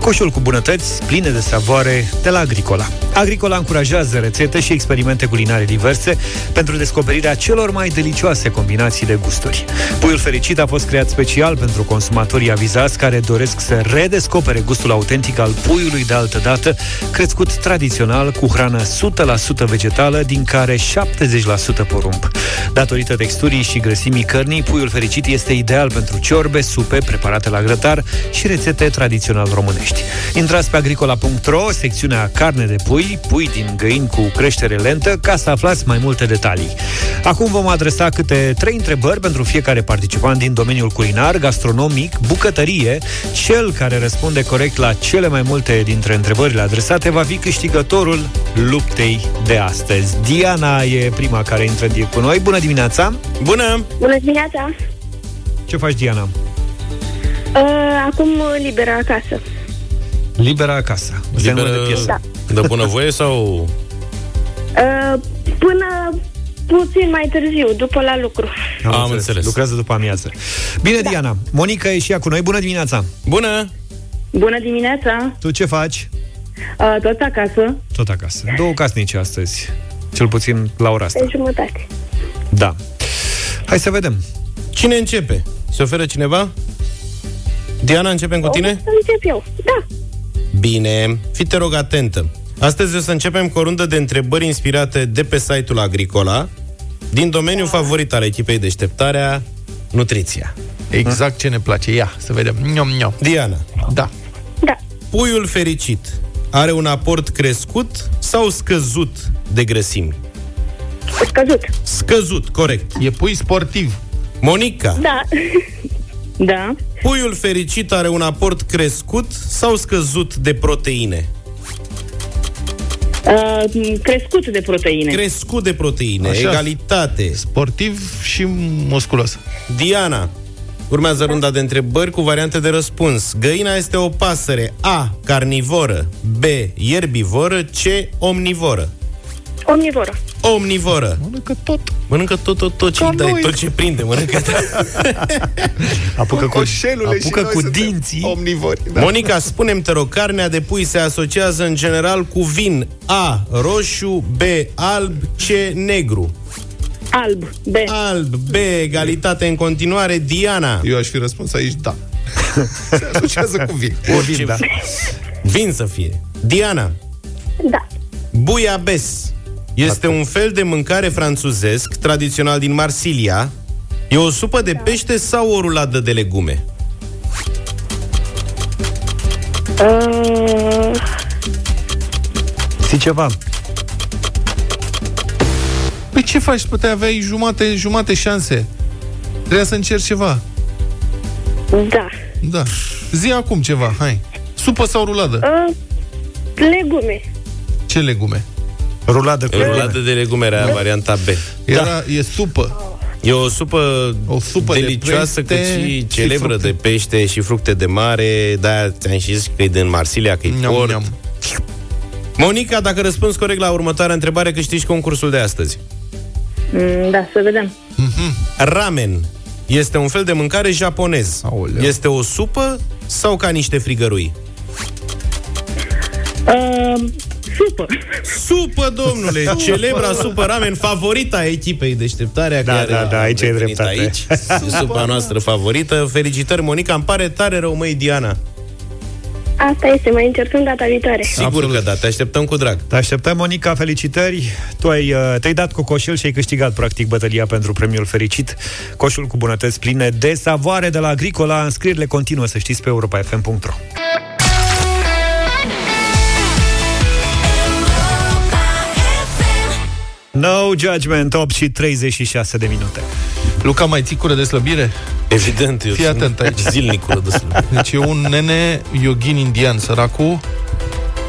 coșul cu bunătăți pline de savoare de la Agricola. Agricola încurajează rețete și experimente culinare diverse pentru descoperirea celor mai delicioase combinații de gusturi. Puiul fericit a fost creat special pentru consumatorii avizați care doresc să redescopere gustul autentic al puiului de altă dată, crescut tradițional tradițional cu hrană 100% vegetală, din care 70% porumb. Datorită texturii și grăsimii cărnii, puiul fericit este ideal pentru ciorbe, supe preparate la grătar și rețete tradițional românești. Intrați pe agricola.ro, secțiunea carne de pui, pui din găini cu creștere lentă, ca să aflați mai multe detalii. Acum vom adresa câte trei întrebări pentru fiecare participant din domeniul culinar, gastronomic, bucătărie. Cel care răspunde corect la cele mai multe dintre întrebările adresate va fi câștigat câștigătorul luptei de astăzi. Diana e prima care intră în cu noi. Bună dimineața!
Bună!
Bună dimineața!
Ce faci, Diana?
Uh, acum liberă acasă.
Liberă acasă.
Liberă de piesă. Da. De bunăvoie sau... (laughs)
Uh, până puțin mai târziu, după la lucru.
Am, Am înțeles. înțeles.
Lucrează după amiază. Bine, da. Diana. Monica e și ea cu noi. Bună dimineața!
Bună!
Bună dimineața!
Tu ce faci?
Uh, tot acasă.
Tot acasă. Două casnici astăzi. Cel puțin la ora asta.
Pe jumătate.
Da. Hai să vedem.
Cine începe? Se oferă cineva? Diana, începem cu tine?
să încep eu, da.
Bine, fii te rog atentă. Astăzi o să începem cu o rundă de întrebări inspirate de pe site-ul Agricola, din domeniul da. favorit al echipei deșteptarea, nutriția.
Exact ce ne place. Ia, să vedem. Niom, niom.
Diana.
Da.
Da.
Puiul fericit are un aport crescut sau scăzut de grăsimi?
Scăzut.
Scăzut, corect.
E pui sportiv.
Monica.
Da. (laughs) da.
Puiul fericit are un aport crescut sau scăzut de proteine?
Uh, crescut de proteine.
Crescut de proteine,
Așa.
egalitate.
Sportiv și musculos.
Diana, urmează runda de întrebări cu variante de răspuns. Găina este o pasăre A. Carnivoră B. Ierbivoră C. Omnivoră
Omnivoră.
Omnivoră
Mănâncă tot.
Mănâncă tot, tot, tot ce
Ca
îi dai,
noi.
tot ce prinde, mănâncă (laughs)
Apucă cu,
Coșelule și
apucă
noi
cu
suntem
dinții.
Omnivori. Da.
Monica, spune-mi, te rog, carnea de pui se asociază în general cu vin A. Roșu B. Alb C. Negru
Alb. B.
Alb B. Egalitate în continuare Diana
Eu aș fi răspuns aici da. (laughs) Se asociază cu vin.
Orice, da.
Vin să fie Diana
Da.
Bouillabaisse este un fel de mâncare franțuzesc tradițional din Marsilia. E o supă de pește sau o ruladă de legume?
Uh,
Știi ceva?
Păi ce faci? Puteai aveai jumate, jumate șanse. Trebuia să încerci ceva.
da.
Da. Zi acum ceva, hai. Supă sau ruladă?
Uh, legume.
Ce legume?
Ruladă cu
Ruladă de legume era varianta B.
Era, e supă.
E o supă,
O supă de
delicioasă
pește
cu și
și
celebră
fructe.
de pește și fructe de mare. Da, ți-am și zis că e din Marsilia, că e
Neam,
port.
neam.
Monica, dacă răspunzi corect la următoarea întrebare, câștigi concursul de astăzi.
Mm, da, să vedem.
Ramen este un fel de mâncare japonez.
Aoleu.
Este o supă sau ca niște frigărui?
Uh, supă.
Supă, domnule! Celebra supă ramen, favorita echipei deșteptarea
Da,
care
da, da,
a
aici ai
venit
dreptate.
Aici. E (laughs) supa noastră favorită. Felicitări, Monica. Îmi pare tare rău, măi, Diana.
Asta este, mai încercăm data viitoare.
Sigur
Absolut.
că da, te așteptăm cu drag.
Te așteptăm, Monica, felicitări. Tu ai, uh, te-ai dat cu coșul și ai câștigat, practic, bătălia pentru premiul fericit. Coșul cu bunătăți pline de savoare de la Agricola. Înscrierile continuă, să știți, pe europa.fm.ro No Judgment, 8 și 36 de minute.
Luca, mai ții cură de slăbire?
Evident, eu
Fii
sunt
atent aici.
zilnic cu rădăsul. (laughs)
Deci e un nene yogin indian, săracul,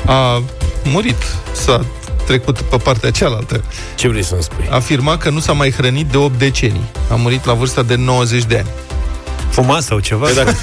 a murit, s-a trecut pe partea cealaltă.
Ce vrei să-mi spui?
Afirma că nu s-a mai hrănit de 8 decenii. A murit la vârsta de 90 de ani.
Fuma sau ceva?
Păi dacă, (laughs)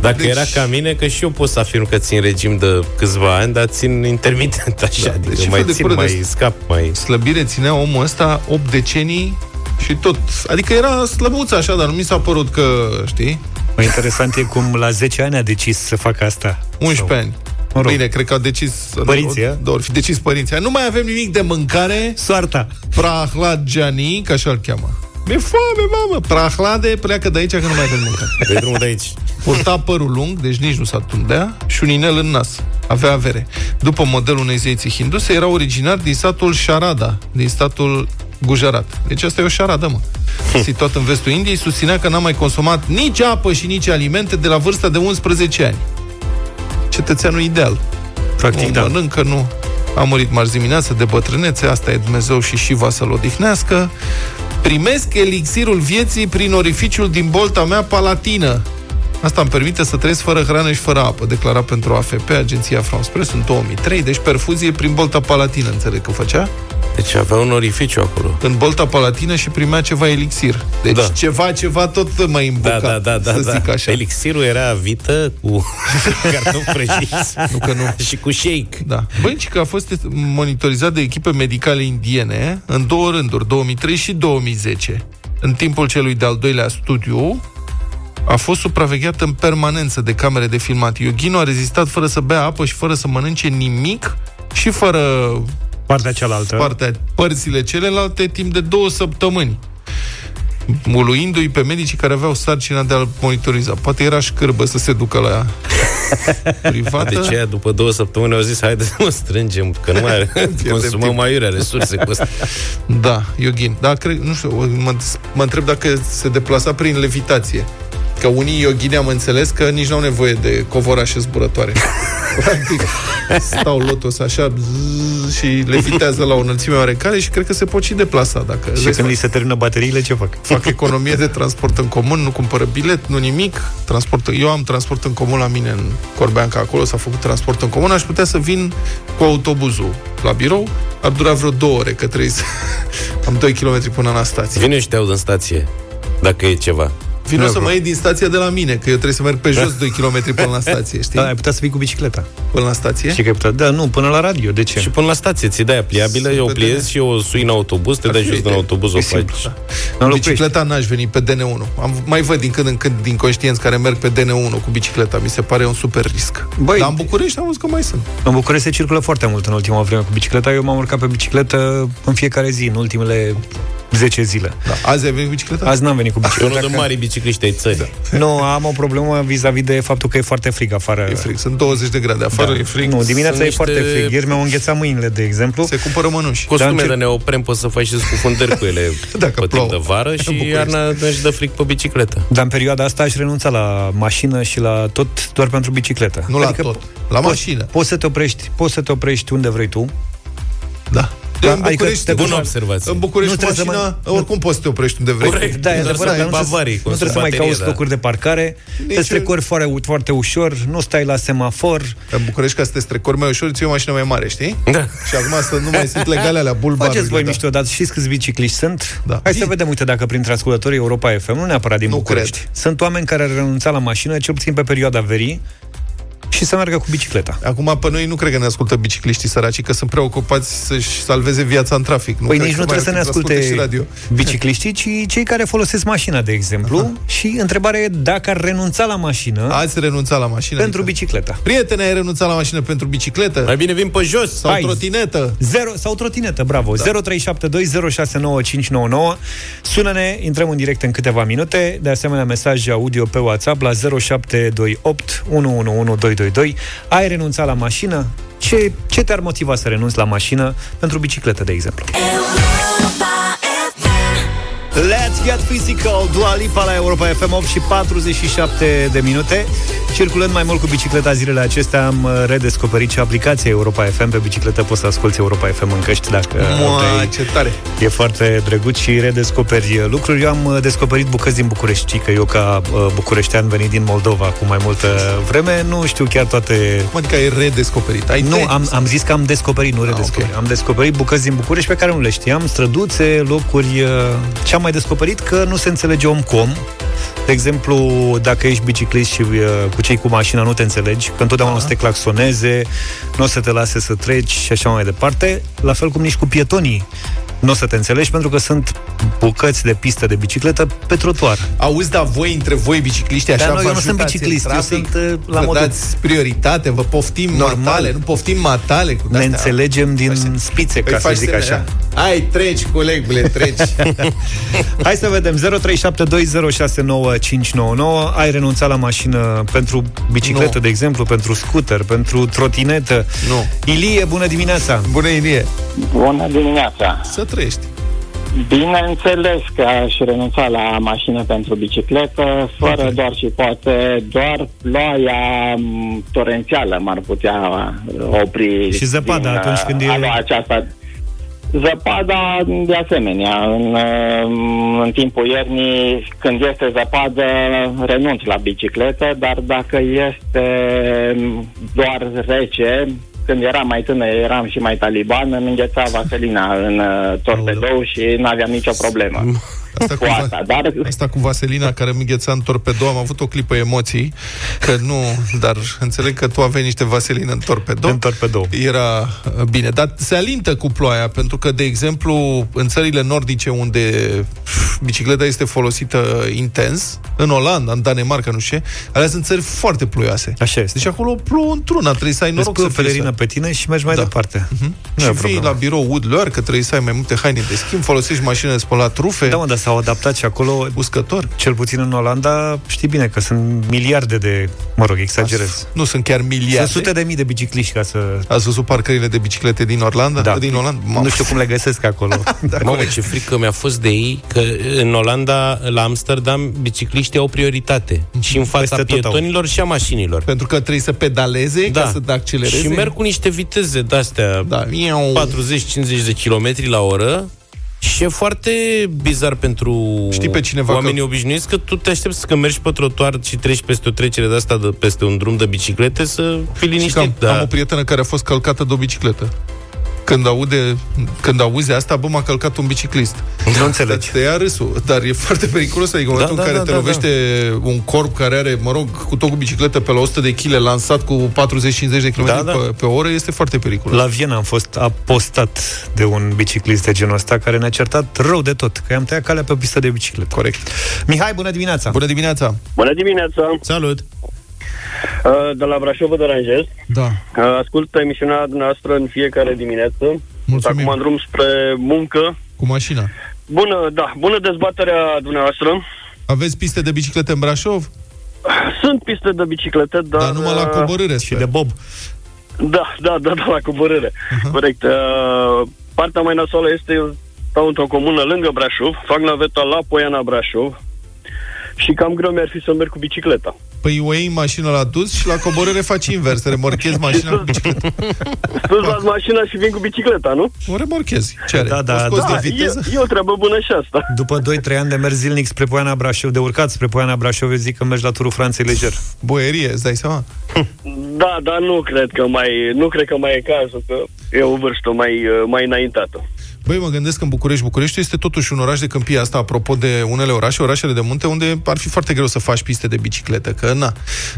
dacă
Deci-
era ca mine, că și eu pot să afirm că țin regim de câțiva ani, dar țin intermitent așa,
Da,
adică
deci
mai
fel de
țin,
cură
mai
de-
scap, mai...
Slăbire ținea omul ăsta 8 decenii și tot. Adică era slăbuț așa, dar nu mi s-a părut că, știi,
Mai interesant e cum la 10 ani a decis să facă asta.
11 ani.
Mă rog.
Bine, cred că au decis
Părinții, a?
Da, ori fi decis părinții. Nu mai avem nimic de mâncare.
Soarta.
Prahlad Giani, că așa îl cheamă. Mi-e foame, mamă! Prahlade, pleacă de aici că nu mai avem mâncare.
De drumul de aici.
Purta părul lung, deci nici nu s-a tundea, și un inel în nas. Avea avere. După modelul unei zeiții hinduse, era originar din satul Sharada, din statul Gujarat. Deci asta e o șaradă, mă. Situat în vestul Indiei, susținea că n-a mai consumat nici apă și nici alimente de la vârsta de 11 ani. Cetățeanul ideal.
Practic,
nu
da.
mănâncă, nu. A murit marți dimineață de bătrânețe, asta e Dumnezeu și Shiva să-l odihnească. Primesc elixirul vieții prin orificiul din bolta mea palatină. Asta îmi permite să trăiesc fără hrană și fără apă, declara pentru AFP, agenția France Press, în 2003. Deci perfuzie prin bolta palatină, înțeleg că făcea.
Deci avea un orificiu acolo.
În bolta palatină și primea ceva elixir. Deci
Da.
ceva, ceva tot mai îmbuca,
Da, da, da, da,
să
da.
zic așa.
Elixirul era vită cu (laughs) cartofi prăjiți
Nu că nu.
și cu shake.
Da. Băi, că a fost monitorizat de echipe medicale indiene în două rânduri, 2003 și 2010. În timpul celui de-al doilea studiu, a fost supravegheat în permanență de camere de filmat. Yoghino a rezistat fără să bea apă și fără să mănânce nimic și fără
Partea cealaltă.
partea, părțile celelalte timp de două săptămâni uluindu-i pe medicii care aveau sarcina de a-l monitoriza. Poate era șcârbă să se ducă la (laughs) privată.
Deci aia, după două săptămâni au zis, haide să mă strângem, că nu mai (laughs) consumăm
timp.
mai iurea resurse cu asta.
Da, Yogin. Da, cred, nu știu, mă, mă întreb dacă se deplasa prin levitație. Că unii yoghini am înțeles că nici nu au nevoie de covorașe zburătoare. (laughs) Practic, stau lotos așa bzz, și le vitează la o înălțime oarecare și cred că se pot și deplasa. Dacă
Și
vezi,
când li se termină bateriile, ce fac?
fac economie de transport în comun, nu cumpără bilet, nu nimic. Transport, eu am transport în comun la mine în Corbeanca, acolo s-a făcut transport în comun, aș putea să vin cu autobuzul la birou, ar dura vreo două ore, că trebuie să... (laughs) am 2 km până la stație.
Vine și te aud în stație, dacă e ceva.
Vino să mă iei din stația de la mine, că eu trebuie să merg pe jos 2 km până la stație, știi?
Da, (laughs) ai putea să fii cu bicicleta.
Până la stație?
Și că ai putea, da, nu, până la radio, de ce?
Și până la stație, ți dai pliabilă, eu o pliez și eu o sui în autobuz, te
Ar
dai
fi
jos din
idee.
autobuz, o
E
faci.
simplu, da.
Nu
Cu bicicleta n-aș veni pe DN1. Am, mai văd din când în când din conștienți care merg pe DN1 cu bicicleta. Mi se pare un super risc.
Băi,
Dar în București am văzut că mai sunt.
În București se circulă foarte mult în ultima vreme cu bicicleta. Eu m-am urcat pe bicicletă în fiecare zi, în ultimele 10 zile.
Da. Azi ai venit cu bicicleta?
Azi n-am venit cu
Eu
bicicleta.
unul de
că-
mari bicicliști ai țării.
Nu, am o problemă vis-a-vis de faptul că e foarte frig afară.
E frig. Sunt 20 de grade afară,
Da.
e frig.
Nu, dimineața
Sunt
e foarte
niște-
frig. Ieri mi-au înghețat mâinile, de exemplu.
Se cumpără mănuși.
Costume
Dar
de
încep-
neopren poți să faci și scufundări cu ele (laughs)
Dacă
pe timp
plouă.
de vară
În
și
București.
iarna își dă fric pe bicicletă.
Dar în perioada asta aș renunța la mașină și la tot doar pentru bicicletă.
Nu la tot. La
poți-
mașină.
Poți să te oprești, poți să te oprești unde vrei tu.
Da.
Da,
în
adică
București,
te
te
bună
observație.
În București
Nu
cu
trebuie să
mașina, oricum poți să te oprești unde vrei.
Corect.
Da, e
Doar
adevărat,
să
dar nu
ai
trebuie,
bavarii,
nu
cum
trebuie să
sunt
mai
baterie,
cauți
da.
locuri de parcare, te
Nici
strecori foarte, foarte ușor, nu stai la semafor.
În București, ca să te strecori mai ușor, ți o mașină mai mare, știi?
Da.
Și acum să nu mai sunt legale alea, bulbarurile.
Faceți voi
da.
mișto, dar știți câți bicicliști sunt?
Da.
Hai
Zi.
să vedem, uite, dacă printre ascultătorii Europa FM, nu neapărat din
Nu
București,
cred.
sunt oameni care ar renunța la mașină, cel puțin pe perioada verii, și să meargă cu bicicleta.
Acum, pe noi nu cred că ne ascultă bicicliștii săraci, că sunt preocupați să-și salveze viața în trafic. Nu
Păi
cred
nici
că
nu
mai
trebuie să ne
ar trebui
asculte
și radio.
bicicliștii, ci cei care folosesc mașina, de exemplu. Aha. Și întrebarea e dacă ar renunța la mașină
Ați renunțat la mașină?
pentru
adică-
bicicleta.
Prietene, ai renunțat la mașină pentru bicicletă?
Mai bine vin pe jos.
Sau
Hai.
trotinetă?
Zero, sau trotinetă, bravo. Da. 0372069599. Sună-ne, intrăm în direct în câteva minute. De asemenea, mesaje audio pe WhatsApp la 0728 111222. Ai renunțat la mașină? Ce, ce te-ar motiva să renunți la mașină pentru bicicletă, de exemplu? Let's get physical, Dua Lipa la Europa FM 8 și 47 de minute. Circulând mai mult cu bicicleta zilele acestea, am uh, redescoperit și aplicația Europa FM. Pe bicicletă poți să asculti Europa FM în căști dacă
Mua,
vrei.
ce tare!
E foarte drăguț și redescoperi uh, lucruri. Eu am uh, descoperit bucăți din București, știi că eu ca uh, bucureștean venit din Moldova cu mai multă vreme, nu știu chiar toate
Cum adică ai redescoperit? Ai
nu,
te-
am, am zis că am descoperit, nu redescoperit.
ok.
Am descoperit bucăți din București pe care nu le știam, străduțe, locuri... uh, Ce am mai descoperit? Că nu se înțelege om cu om. De exemplu, dacă ești biciclist și uh, cu cei cu mașina nu te înțelegi, că întotdeauna o să te claxoneze, nu o să te lase să treci și așa mai departe, la fel cum nici cu pietonii nu o să te înțelegi pentru că sunt bucăți de pistă de bicicletă pe trotuar.
Auzi, dar voi, între voi, bicicliști, așa
Dar nu,
vă
eu nu sunt
ajutați în
biciclist, eu
trafic?
sunt, uh, la
Vă
modul-
dați prioritate, vă poftim
Normal.
matale, nu poftim matale cu
Ne
de-astea.
înțelegem din
Faci-
spițe,
Păi
ca să
faci
zic
semne,
așa.
da? Hai, treci, colegule, treci. (laughs)
Hai să vedem 0372069599 Ai renunțat la mașină pentru bicicletă,
Nu.
de exemplu Pentru scooter, pentru trotinetă
nu.
Ilie, bună dimineața
Bună, Ilie.
Bună dimineața!
Să trăiești.
Bineînțeles că aș renunța la mașină pentru bicicletă, fără doar și poate, doar ploaia m, torențială m-ar putea uh, opri.
Și zăpada
din,
atunci când
uh,
e-
a lua aceasta. Zăpada, de asemenea, în, uh, în timpul iernii, când este zăpadă, renunț la bicicletă, dar dacă este doar rece, când eram mai tânăr, eram și mai taliban, îmi îngheța vaselina în uh, torpedou și nu aveam nicio problemă. (laughs)
Asta cu,
Cu asta, dar
Asta cu Vaselina care mi îngheța în torpedo, am avut o clipă emoții, că nu, dar înțeleg că tu aveai niște vaselină în torpedo.
În torpedou.
Era uh, bine, dar se alintă cu ploaia, pentru că, de exemplu, în țările nordice unde pf, bicicleta este folosită intens, în Olanda, în Danemarca, nu știu ce, alea sunt țări foarte ploioase.
Așa este
Deci acolo plouă într-una, trebuie să ai
Îți
noroc
pui o
să fii
pelerină
să-
pe tine și mergi mai
Da.
departe Nu e
și vii
problemă.
la birou udlor, că trebuie să ai mai multe haine de schimb, folosești mașină de spălat rufe.
Da, mă, dar să s-au adaptat și acolo,
Uscător.
cel puțin în Olanda, știi bine că sunt miliarde de, mă rog, exagerez.
Nu sunt chiar miliarde.
Sunt sute de mii de bicicliști ca să...
Ați văzut parcările de biciclete din Orlando?
Da.
Din Olanda?
Nu știu cum le găsesc acolo. (laughs)
Da,
Mamă,
corect.
ce frică mi-a fost de ei Că în Olanda, la Amsterdam Bicicliștii au prioritate Și în fața
Peste tot au.
pietonilor și a mașinilor
Pentru că trebuie să pedaleze
Da.
ca să accelereze.
Și merg cu niște viteze de-astea
Da, iau.
40-50 de kilometri la oră și e foarte bizar pentru
Știi pe cineva
oamenii
că-
obișnuiți că tu te aștepți că mergi pe trotuar și treci peste o trecere de asta de peste un drum de biciclete să fii
Și că
liniștit.
am,
da.
am o prietenă care a fost călcată de o bicicletă. Când, aude, când auzi asta, bă, m-a călcat un biciclist.
Nu înțelegi.
Te ia râsul, dar e foarte periculos, adică în
Da,
momentul
da,
în care
da,
te
da,
lovește un corp care are, mă rog, cu tot cu bicicletă pe la 100 de kg, lansat cu 40-50 de km
Da, da.
Pe, pe oră, este foarte periculos.
La Viena am fost apostat de un biciclist de genul ăsta care ne-a certat rău de tot, că i-am tăiat calea pe o pistă de bicicletă.
Corect.
Mihai, bună dimineața!
Bună dimineața!
Bună dimineața!
Salut!
Uh, De la Brașov vă deranjez.
Da.
Uh, Ascult emisiunea dumneavoastră în fiecare dimineață.
Mulțumim.
Acum în drum spre muncă.
Cu mașina.
Bună, da, bună dezbaterea dumneavoastră.
Aveți piste de biciclete în Brașov?
Sunt piste de biciclete, dar...
Dar numai la
uh,
coborâre,
Și
sper.
de Bob.
Da, da, da, da, la coborâre. Uh-huh. Corect. Uh, partea mai nasoală este, eu stau într-o comună lângă Brașov, fac naveta la Poiana Brașov și cam greu mi-ar fi să merg cu bicicleta.
Păi o iei mașina la dus și la coborâre (laughs) faci invers, remorchezi mașina cu bicicleta.
Sus las mașina și vin cu bicicleta, nu?
O remorchezi. Ce are?
Da, da,
o scoți
Da,
de
e,
viteză?
e o treabă bună și asta.
După 2-3 ani de mers zilnic spre Poiana Brașov, de urcat spre Poiana Brașov, eu zic că mergi la turul Franței leger.
Boierie, îți dai seama? (laughs)
Da, dar nu cred că mai, nu cred că mai e cazul, că e o vârstă mai, uh, mai înaintată.
Băi, mă gândesc că în București, București este totuși un oraș de câmpie asta, apropo de unele orașe, orașele de munte, unde ar fi foarte greu să faci piste de bicicletă, că na.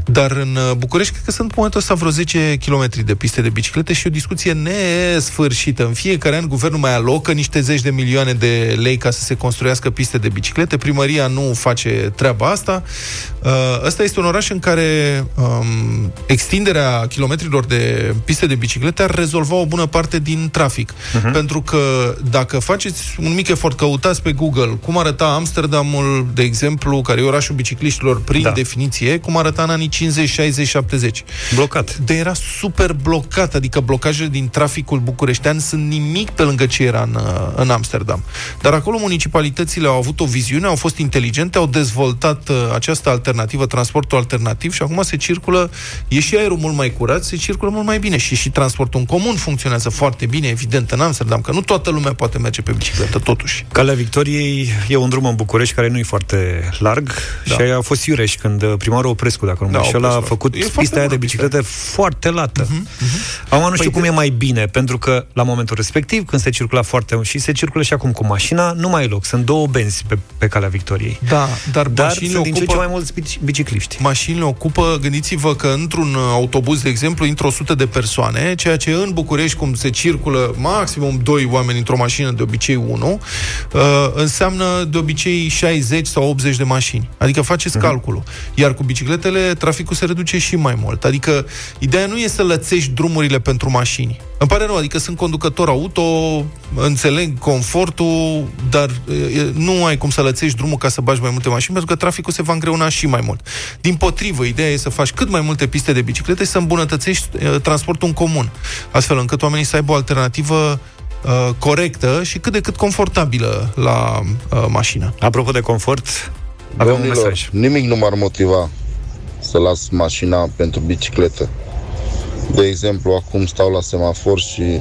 Dar în uh, București, cred că sunt în momentul ăsta vreo 10 km de piste de biciclete și o discuție nesfârșită. În fiecare an, guvernul mai alocă niște zeci de milioane de lei ca să se construiască piste de biciclete. Primăria nu face treaba asta. Uh, Ăsta este un oraș în care um, extinderea kilometrilor de piste de biciclete ar rezolva o bună parte din trafic. Uh-huh. Pentru că dacă faceți un mic efort, căutați pe Google cum arăta Amsterdamul, de exemplu, care e orașul bicicliștilor prin
Da.
da. definiție, cum arăta în anii 50, 60, 70.
Blocat.
De era super blocat, adică blocajele din traficul bucureștean sunt nimic pe lângă ce era în, uh, în Amsterdam. Dar acolo municipalitățile au avut o viziune, au fost inteligente, au dezvoltat uh, această alternativă, transportul alternativ și acum se circulă, e și aerul mult mai curat, se circulă mult mai bine și și transportul în comun funcționează foarte bine, evident, în Amsterdam, că nu toată lumea poate merge pe bicicletă, totuși.
Calea Victoriei e un drum în București care nu e foarte larg da. și aia a fost Iureș când uh, primarul Oprescu, dacă nu mă
Da,
înșel, a
Oprescu.
făcut
E foarte
pista aia de
bună
biciclete foarte lată. Uh-huh, uh-huh. Acum nu știu
Păi
cum
de-
e mai bine, pentru că la momentul respectiv, când se circula foarte mult și se circulă și acum cu mașina, nu mai e loc. Sunt două benzi pe, pe Calea Victoriei.
Da, dar,
Dar
mașinile
sunt din ce în
ocupă...
ce mai mulți bici- bicicliști.
mașinile ocupă, gândiți-vă că într-un uh, autobuz, de exemplu, intră 100 de persoane, ceea ce în București, cum se circulă maximum 2 oameni într-o mașină, de obicei 1, uh, înseamnă de obicei 60 sau 80 de mașini. Adică faceți calculul. Iar cu bicicletele, traficul se reduce și mai mult. Adică, ideea nu e să lățești drumurile pentru mașini. Îmi pare rău, adică sunt conducător auto, înțeleg confortul, dar e, nu ai cum să lățești drumul ca să bagi mai multe mașini, pentru că traficul se va îngreuna și mai mult. Din potrivă, ideea e să faci cât mai multe piste de biciclete și să îmbunătățești e, transportul în comun, astfel încât oamenii să aibă o alternativă uh, corectă și cât de cât confortabilă la uh, mașină.
Apropo de confort, avem un
Domnilor,
mesaj.
nimic nu m-ar motiva să las mașina pentru bicicletă. De exemplu, acum stau la semafor și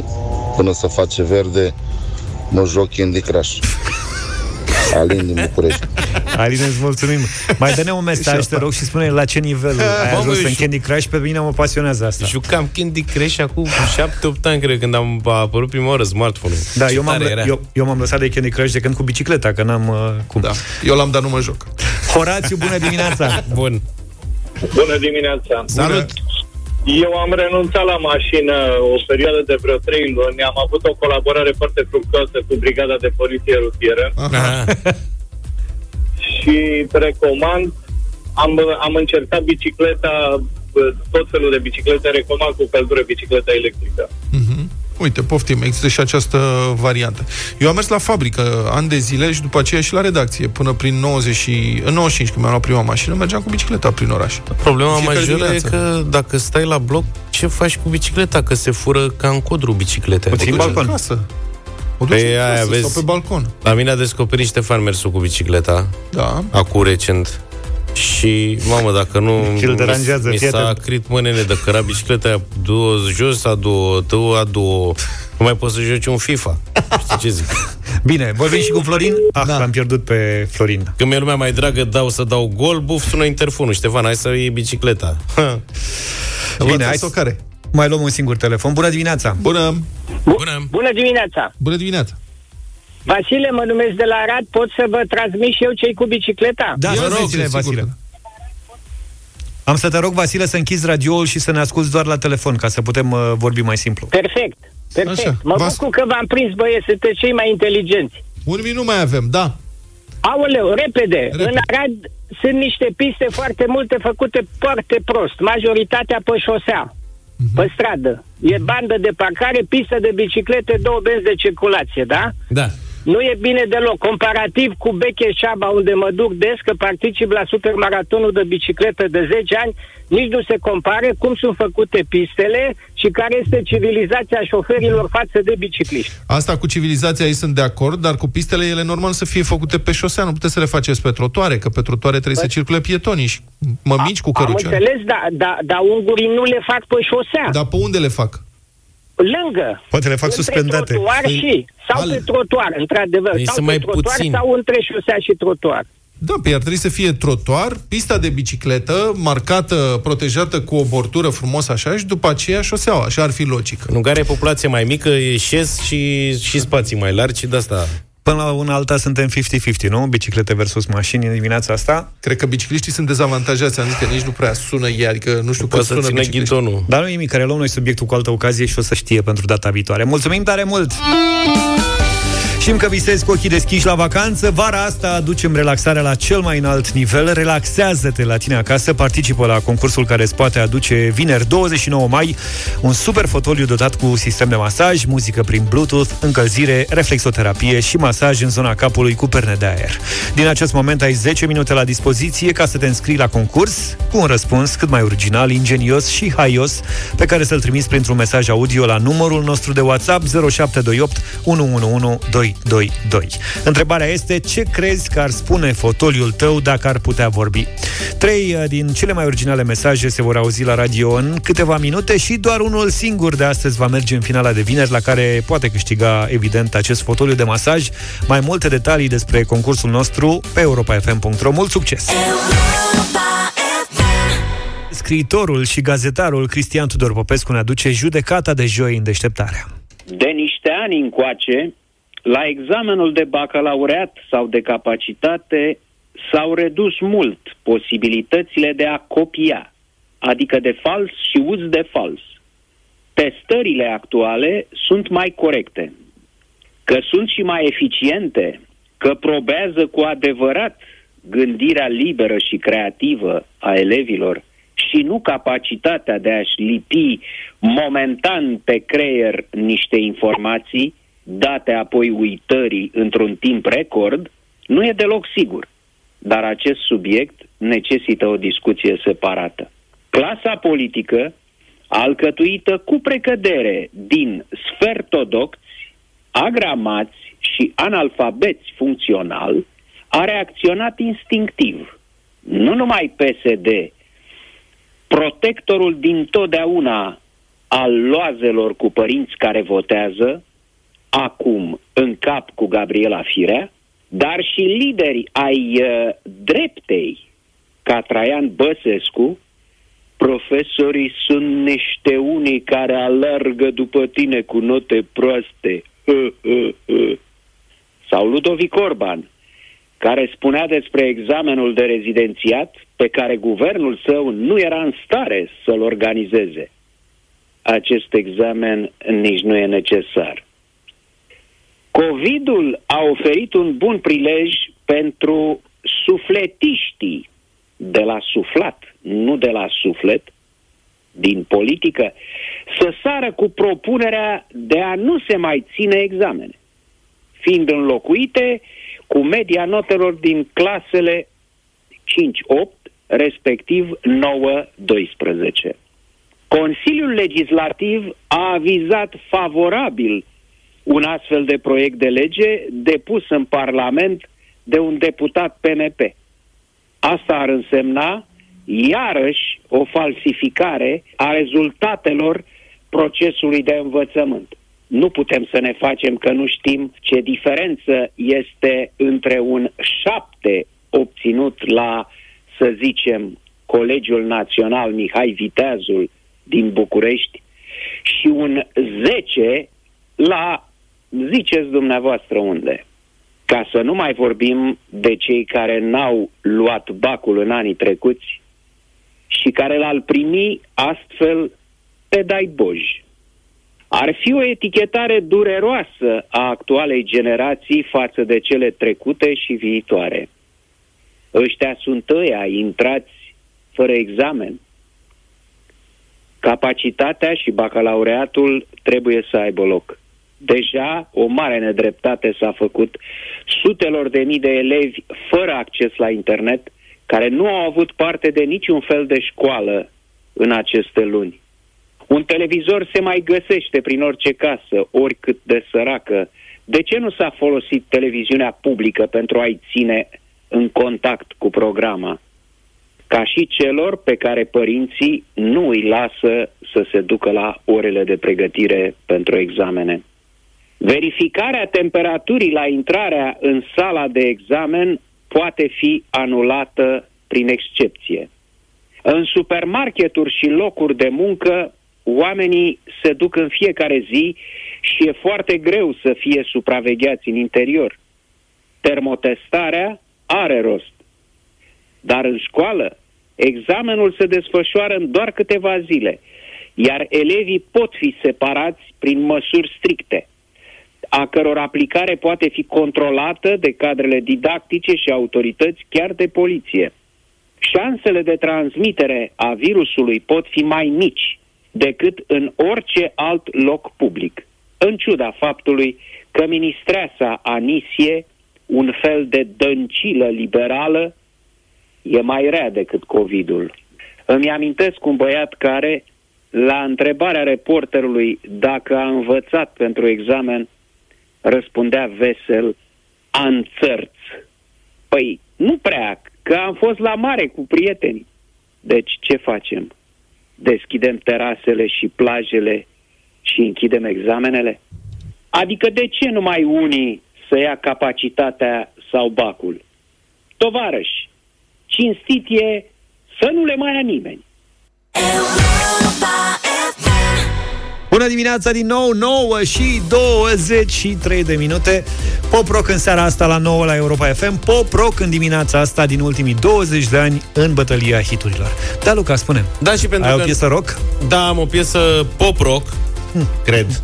până să face verde, mă joc Candy Crush. (laughs) Alin din București.
Aline, îți mulțumim. Mai dă-ne un mesaj, te rog, și spune la ce nivel ai
Mamă,
ajuns
eu
în
știu.
Candy Crush. Pe mine mă pasionează asta.
Jucam Candy Crush acum 7-8 ani, cred, când am a apărut prima oară smartphone-ul.
Da,
Ce
eu m-am,
tare era.
eu, eu m-am lăsat de Candy Crush de când cu bicicleta, că n-am uh, cum.
Da. Eu l-am, dar nu mă joc.
Horațiu, bună dimineața!
Bun.
Bună dimineața!
Salut!
Eu am renunțat la mașină o perioadă de vreo 3 luni. Am avut o colaborare foarte fructoasă cu Brigada de Poliție Rutieră
Aha. (laughs)
și recomand. Am, am încercat bicicleta, tot felul de biciclete, recomand cu căldură bicicleta electrică.
Mhm. Uite, poftim, există și această variantă. Eu am mers la fabrică ani de zile și după aceea și la redacție, până prin 90 și... în 95, când mi-am luat prima mașină, mergeam cu bicicleta prin oraș.
Problema
Fiecare
majoră e
dimineață.
că dacă stai la bloc, ce faci cu bicicleta? Că se fură ca în codru biciclete.
O ții în balcon. Casă. O duci
Pe
în
aia,
casă
vezi,
sau pe balcon.
La mine a descoperit Ștefan mersul cu bicicleta.
Da.
Acum recent. Și, mamă, dacă nu
Și îl deranjează,
mi,
fii
mi s-a
atent.
crit, mă, nene, de căra bicicleta aia, două jos, a două, două, a două. Nu mai poți să joci un FIFA. Știi ce zic? (laughs)
Bine, vorbim și cu Florin. Ah, da. l-am pierdut pe Florin.
Când mi-e lumea mai dragă, dau să dau gol, buf, sună interfonul. Ștefan, hai să iei bicicleta.
Bine, hai să
care?
mai luăm un singur telefon. Bună dimineața!
Bună!
Bună!
Bună dimineața!
Bună dimineața!
Vasile, mă numesc de la Arad, pot să vă transmit și eu cei cu bicicleta?
Da,
Vă
să
rog,
Vasile,
sigur
Vasile.
că
Am să te rog, Vasile, să închizi radioul și să ne asculti doar la telefon, ca să putem uh, vorbi mai simplu.
Perfect, perfect.
Așa,
mă
Vas-
bucur că v-am prins, băieți, sunteți cei mai inteligenți.
Un minut mai avem, da.
Aoleu, repede.
Repede.
În Arad sunt niște piste foarte multe făcute foarte prost. Majoritatea pe șosea,
Mhm.
pe stradă. E bandă de parcare, pistă de biciclete, două benzi de circulație, da?
Da.
Nu e bine deloc. Comparativ cu Beche Șaba, unde mă duc des, că particip la supermaratonul de bicicletă de 10 ani, nici nu se compare cum sunt făcute pistele și care este civilizația șoferilor față de bicicliști.
Asta cu civilizația ei sunt de acord, dar cu pistele ele normal să fie făcute pe șosea, nu puteți să le faceți pe trotuare, că pe trotuare trebuie să circule pietonii și mămici cu
Am
cărucioare.
înțeles, dar da, da, ungurii nu le fac pe șosea.
Dar pe unde le fac?
Lângă.
Poate le fac
între
suspendate.
trotuar
Păi,
și, sau
al-
pe trotuar, într-adevăr.
Ei
sau
sunt
pe
mai
trotuar
puțini.
sau între șosea și trotuar.
Da, pe ar trebui să fie trotuar, pista de bicicletă, marcată, protejată cu o bortură frumos așa și după aceea șoseaua. Așa ar fi logic.
În Ungaria e populație mai mică, e șes și, și spații mai largi și de asta.
Până la una alta suntem 50-50, nu? Biciclete versus mașini în dimineața asta.
Cred că bicicliștii sunt dezavantajați, am zis că nici nu prea sună ei, adică nu știu cum
Poate să
sună
ține
bicicliștii.
ghidonul.
Dar nu nimic, care luăm noi subiectul cu altă ocazie și o să știe pentru data viitoare. Mulțumim tare mult! Știm că visezi cu ochii deschiși la vacanță. Vara asta aducem relaxarea la cel mai înalt nivel. Relaxează-te la tine acasă. Participă la concursul care îți poate aduce vineri 29 mai un super fotoliu dotat cu sistem de masaj, muzică prin Bluetooth, încălzire, reflexoterapie și masaj în zona capului cu perne de aer. Din acest moment ai 10 minute la dispoziție ca să te înscrii la concurs cu un răspuns cât mai original, ingenios și haios pe care să-l trimiți printr-un mesaj audio la numărul nostru de WhatsApp 0728 111 222. Întrebarea este ce crezi că ar spune fotoliul tău dacă ar putea vorbi? Trei uh, din cele mai originale mesaje se vor auzi la radio în câteva minute și doar unul singur de astăzi va merge în finala de vineri la care poate câștiga evident acest fotoliu de masaj. Mai multe detalii despre concursul nostru pe europafm.ro. Mult succes! Scriitorul și gazetarul Cristian Tudor Popescu ne aduce judecata de joi în deșteptarea.
De niște ani încoace, la examenul de bacalaureat sau de capacitate s-au redus mult posibilitățile de a copia, adică de fals și uz de fals. Testările actuale sunt mai corecte, că sunt și mai eficiente, că probează cu adevărat gândirea liberă și creativă a elevilor și nu capacitatea de a-și lipi momentan pe creier niște informații date apoi uitării într-un timp record, nu e deloc sigur. Dar acest subiect necesită o discuție separată. Clasa politică, alcătuită cu precădere din sfertodocți, agramați și analfabeți funcțional, a reacționat instinctiv. Nu numai PSD, protectorul din totdeauna al loazelor cu părinți care votează, acum în cap cu Gabriela Firea, dar și lideri ai uh, dreptei, ca Traian Băsescu, profesorii sunt niște unii care alergă după tine cu note proaste. Hă, hă, hă. Sau Ludovic Orban, care spunea despre examenul de rezidențiat pe care guvernul său nu era în stare să-l organizeze. Acest examen nici nu e necesar. Covidul a oferit un bun prilej pentru sufletiștii de la suflat, nu de la suflet, din politică să sară cu propunerea de a nu se mai ține examene, fiind înlocuite cu media notelor din clasele 5-8, respectiv 9-12. Consiliul Legislativ a avizat favorabil un astfel de proiect de lege depus în Parlament de un deputat PNP. Asta ar însemna iarăși o falsificare a rezultatelor procesului de învățământ. Nu putem să ne facem că nu știm ce diferență este între un șapte obținut la, să zicem, Colegiul Național Mihai Viteazul din București și un 10 la, ziceți dumneavoastră unde. Ca să nu mai vorbim de cei care n-au luat bacul în anii trecuți și care l-ar primi astfel pe dai boj. Ar fi o etichetare dureroasă a actualei generații față de cele trecute și viitoare. Ăștia sunt ăia intrați fără examen. Capacitatea și bacalaureatul trebuie să aibă loc. Deja o mare nedreptate s-a făcut sutelor de mii de elevi fără acces la internet, care nu au avut parte de niciun fel de școală în aceste luni. Un televizor se mai găsește prin orice casă, oricât de săracă. De ce nu s-a folosit televiziunea publică pentru a-i ține în contact cu programa? Ca și celor pe care părinții nu îi lasă să se ducă la orele de pregătire pentru examene. Verificarea temperaturii la intrarea în sala de examen poate fi anulată prin excepție. În supermarketuri și locuri de muncă, oamenii se duc în fiecare zi și e foarte greu să fie supravegheați în interior. Termotestarea are rost. Dar în școală, examenul se desfășoară în doar câteva zile, iar elevii pot fi separați prin măsuri stricte, a căror aplicare poate fi controlată de cadrele didactice și autorități, chiar de poliție. Șansele de transmitere a virusului pot fi mai mici decât în orice alt loc public, în ciuda faptului că ministreasa Anisie, un fel de dăncilă liberală, e mai rea decât COVID-ul. Îmi amintesc un băiat care, la întrebarea reporterului dacă a învățat pentru examen, răspundea vesel, an țărț. Păi, nu prea, că am fost la mare cu prietenii. Deci, ce facem? Deschidem terasele și plajele și închidem examenele? Adică de ce numai unii să ia capacitatea sau bacul? Tovarăși, cinstit e să nu le mai ia nimeni.
Bună dimineața din nou, 9 și 23 de minute Pop Rock în seara asta la 9 la Europa FM Pop Rock în dimineața asta din ultimii 20 de ani în bătălia hiturilor Da, Luca, spune
Da, și pentru
Ai
că...
o piesă rock?
Da, am o piesă pop rock,
Hm.
cred.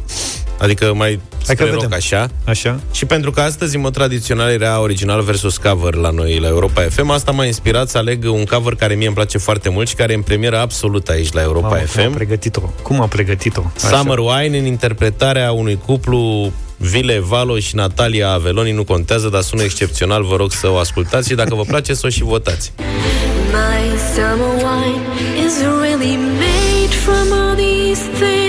Adică mai
Hai că
spre rock
vedem.
așa.
Așa.
Și pentru că astăzi, în mod tradițional, era original versus cover la noi, la Europa FM, asta m-a inspirat să aleg un cover care mie îmi place foarte mult și care e în premieră absolut aici, la Europa
Mamă, cum a
FM.
pregătit-o? Cum a pregătit-o? Așa.
Summer Wine în interpretarea unui cuplu Vile Valo și Natalia Aveloni nu contează, dar sună excepțional, vă rog să o ascultați și dacă vă place să o și votați.
My summer wine is really made from all these things.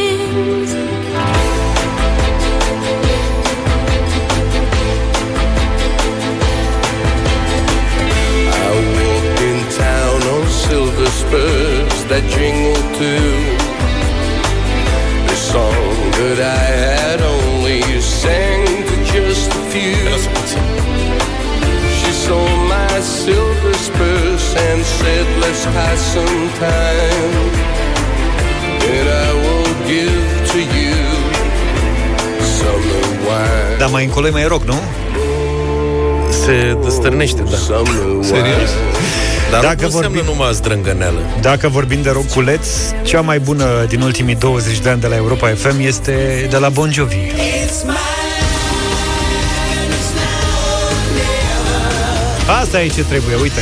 That jingle too. The song that I had only sang to just a few. She saw my silver spurs and said, Let's pass some time. And I will give to you summer wine.
Dar mai încolo e mai rock, nu?
Se stârnește, da.
Serios?
Dar
Dacă
nu înseamnă
vorbim-
numai zdrângăneală.
Dacă vorbim de rockuleț, cea mai bună din ultimii 20 de ani de la Europa FM este de la Bon Jovi. Asta e ce trebuie, uite.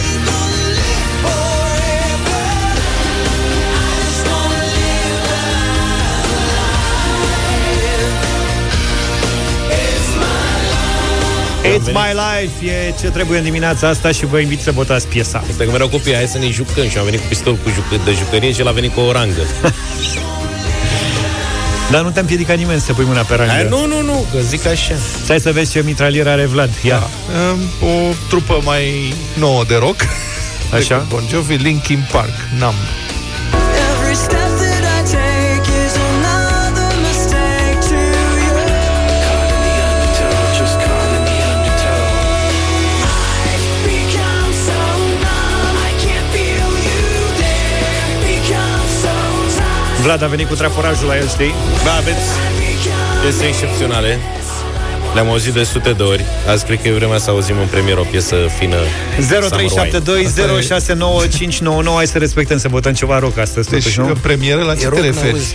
It's
venit.
My Life e ce trebuie în dimineața asta și vă invit să votați piesa.
Asta că mereu copii, hai să ne jucăm și am venit cu pistol cu jucă, de jucărie și el a venit cu o rangă. (laughs)
Dar nu te împiedica nimeni să pui mâna pe rangă.
Hai, nu, nu, nu, că zic așa.
Stai să vezi ce mitralier are Vlad. Ia.
Um, o trupă mai nouă de rock.
Așa.
Decât Bon Jovi, Linkin Park, Numb.
Every step
Vlad a venit cu traforajul la el, știi?
Da, aveți piese excepționale. Le-am auzit de sute de ori. Azi cred că e vremea să auzim în premieră o piesă fină. Summer Wine.
0372069599 Hai să respectăm să votăm ceva rock astăzi,
Deci,
totuși, nu?
în premieră, la ce
E
te
rock,
referi?
n-auzi.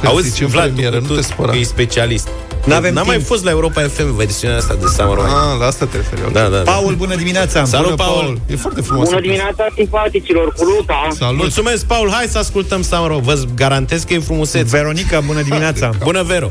Când
Auzi,
zici în
Vlad,
premieră,
tu,
nu te
tu,
spăra.
că e specialist.
N-avem
N-am mai
timp.
fost la Europa FM versiunea asta de Summer Wine.
Ah, la asta te referi. ok.
Da, da, da.
Paul, bună dimineața!
Salut,
Bună,
Paul!
E foarte frumos.
Bună dimineața, simpaticilor, cu Luca.
Salut!
Mulțumesc, Paul! Hai să ascultăm Summer Wine. Vă garantez că e frumusețe.
Veronica, bună dimineața!
Bună, Vero!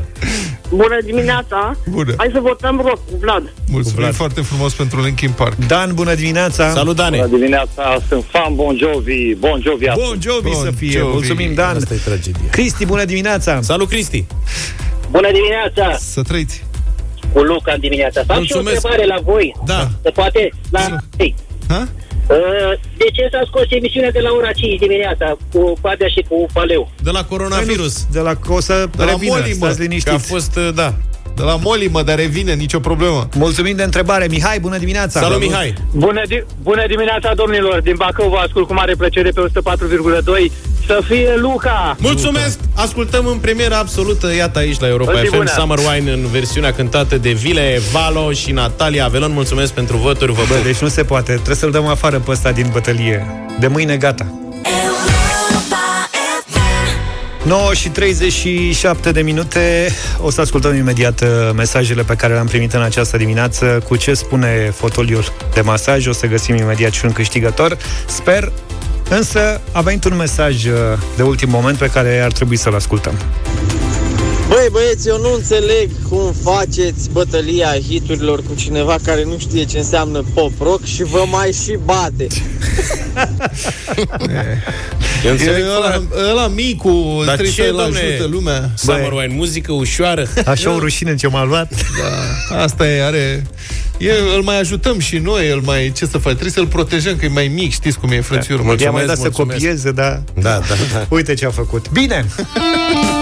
Bună dimineața!
Bună.
Hai să votăm rock cu Vlad.
Mulțumim
Vlad.
foarte frumos pentru Linkin Park.
Dan, bună dimineața!
Salut, Dane!
Bună dimineața, sunt fan Bon Jovi, Bon Jovi
Bon Jovi
Bon
să fie!
Jovi.
Mulțumim, Dan!
Asta e tragedie.
Cristi, bună dimineața!
Salut, Cristi!
Bună dimineața,
Să trăiți!
cu Luca în dimineața. Fac și o
Mulțumesc.
întrebare la voi.
Da.
Se poate? La... Ei.
Ha?
Uh, De ce s-a scos emisiunea de la ora 5 dimineața cu Padea și cu Paleu?
De la coronavirus.
De la o să
De la
revină,
Moli, mă,
stați
Că a
liniștiți.
fost, uh, da.
De la Moli, mă, dar revine, nicio problemă.
Mulțumim de întrebare. Mihai, bună dimineața!
Salut, Mihai!
Bună, di- bună dimineața, domnilor! Din Bacău vă ascult cu mare plăcere pe 104,2. Să fie Luca!
Mulțumesc! Ascultăm în premieră absolută, iată aici la Europa
O zi
FM,
bună!
Summer Wine în versiunea cântată de Vile, Valo și Natalia Avelon. Mulțumesc pentru voturi, vă
Bă,
pup.
deci nu se poate. Trebuie să-l dăm afară pe ăsta din bătălie. De mâine gata. 9 și 37 de minute. O să ascultăm imediat uh, mesajele pe care le-am primit în această dimineață. Cu ce spune fotoliul de masaj? O să găsim imediat și un câștigător. Sper Însă a venit un mesaj uh, de ultim moment pe care ar trebui să-l ascultăm.
Băi băieți, eu nu înțeleg cum faceți bătălia hiturilor cu cineva care nu știe ce înseamnă pop rock și vă mai și bate. (laughs)
Eu înțeleg
E ăla, ăla micu,
Dar
trebuie
ce,
să-l
domne?
ajute lumea.
Summer Wine, muzică ușoară. (laughs)
Așa o rușine ce m-a luat.
Da, asta e, are... E, îl mai ajutăm și noi, îl mai... Ce să faci? Trebuie să-l protejăm, că e mai mic, știți cum e, frățiorul.
Da.
I-a mai
Mulțumesc,
dat să
mulțumesc.
copieze, dar
Da, da, da.
uite ce a făcut. Bine! (laughs)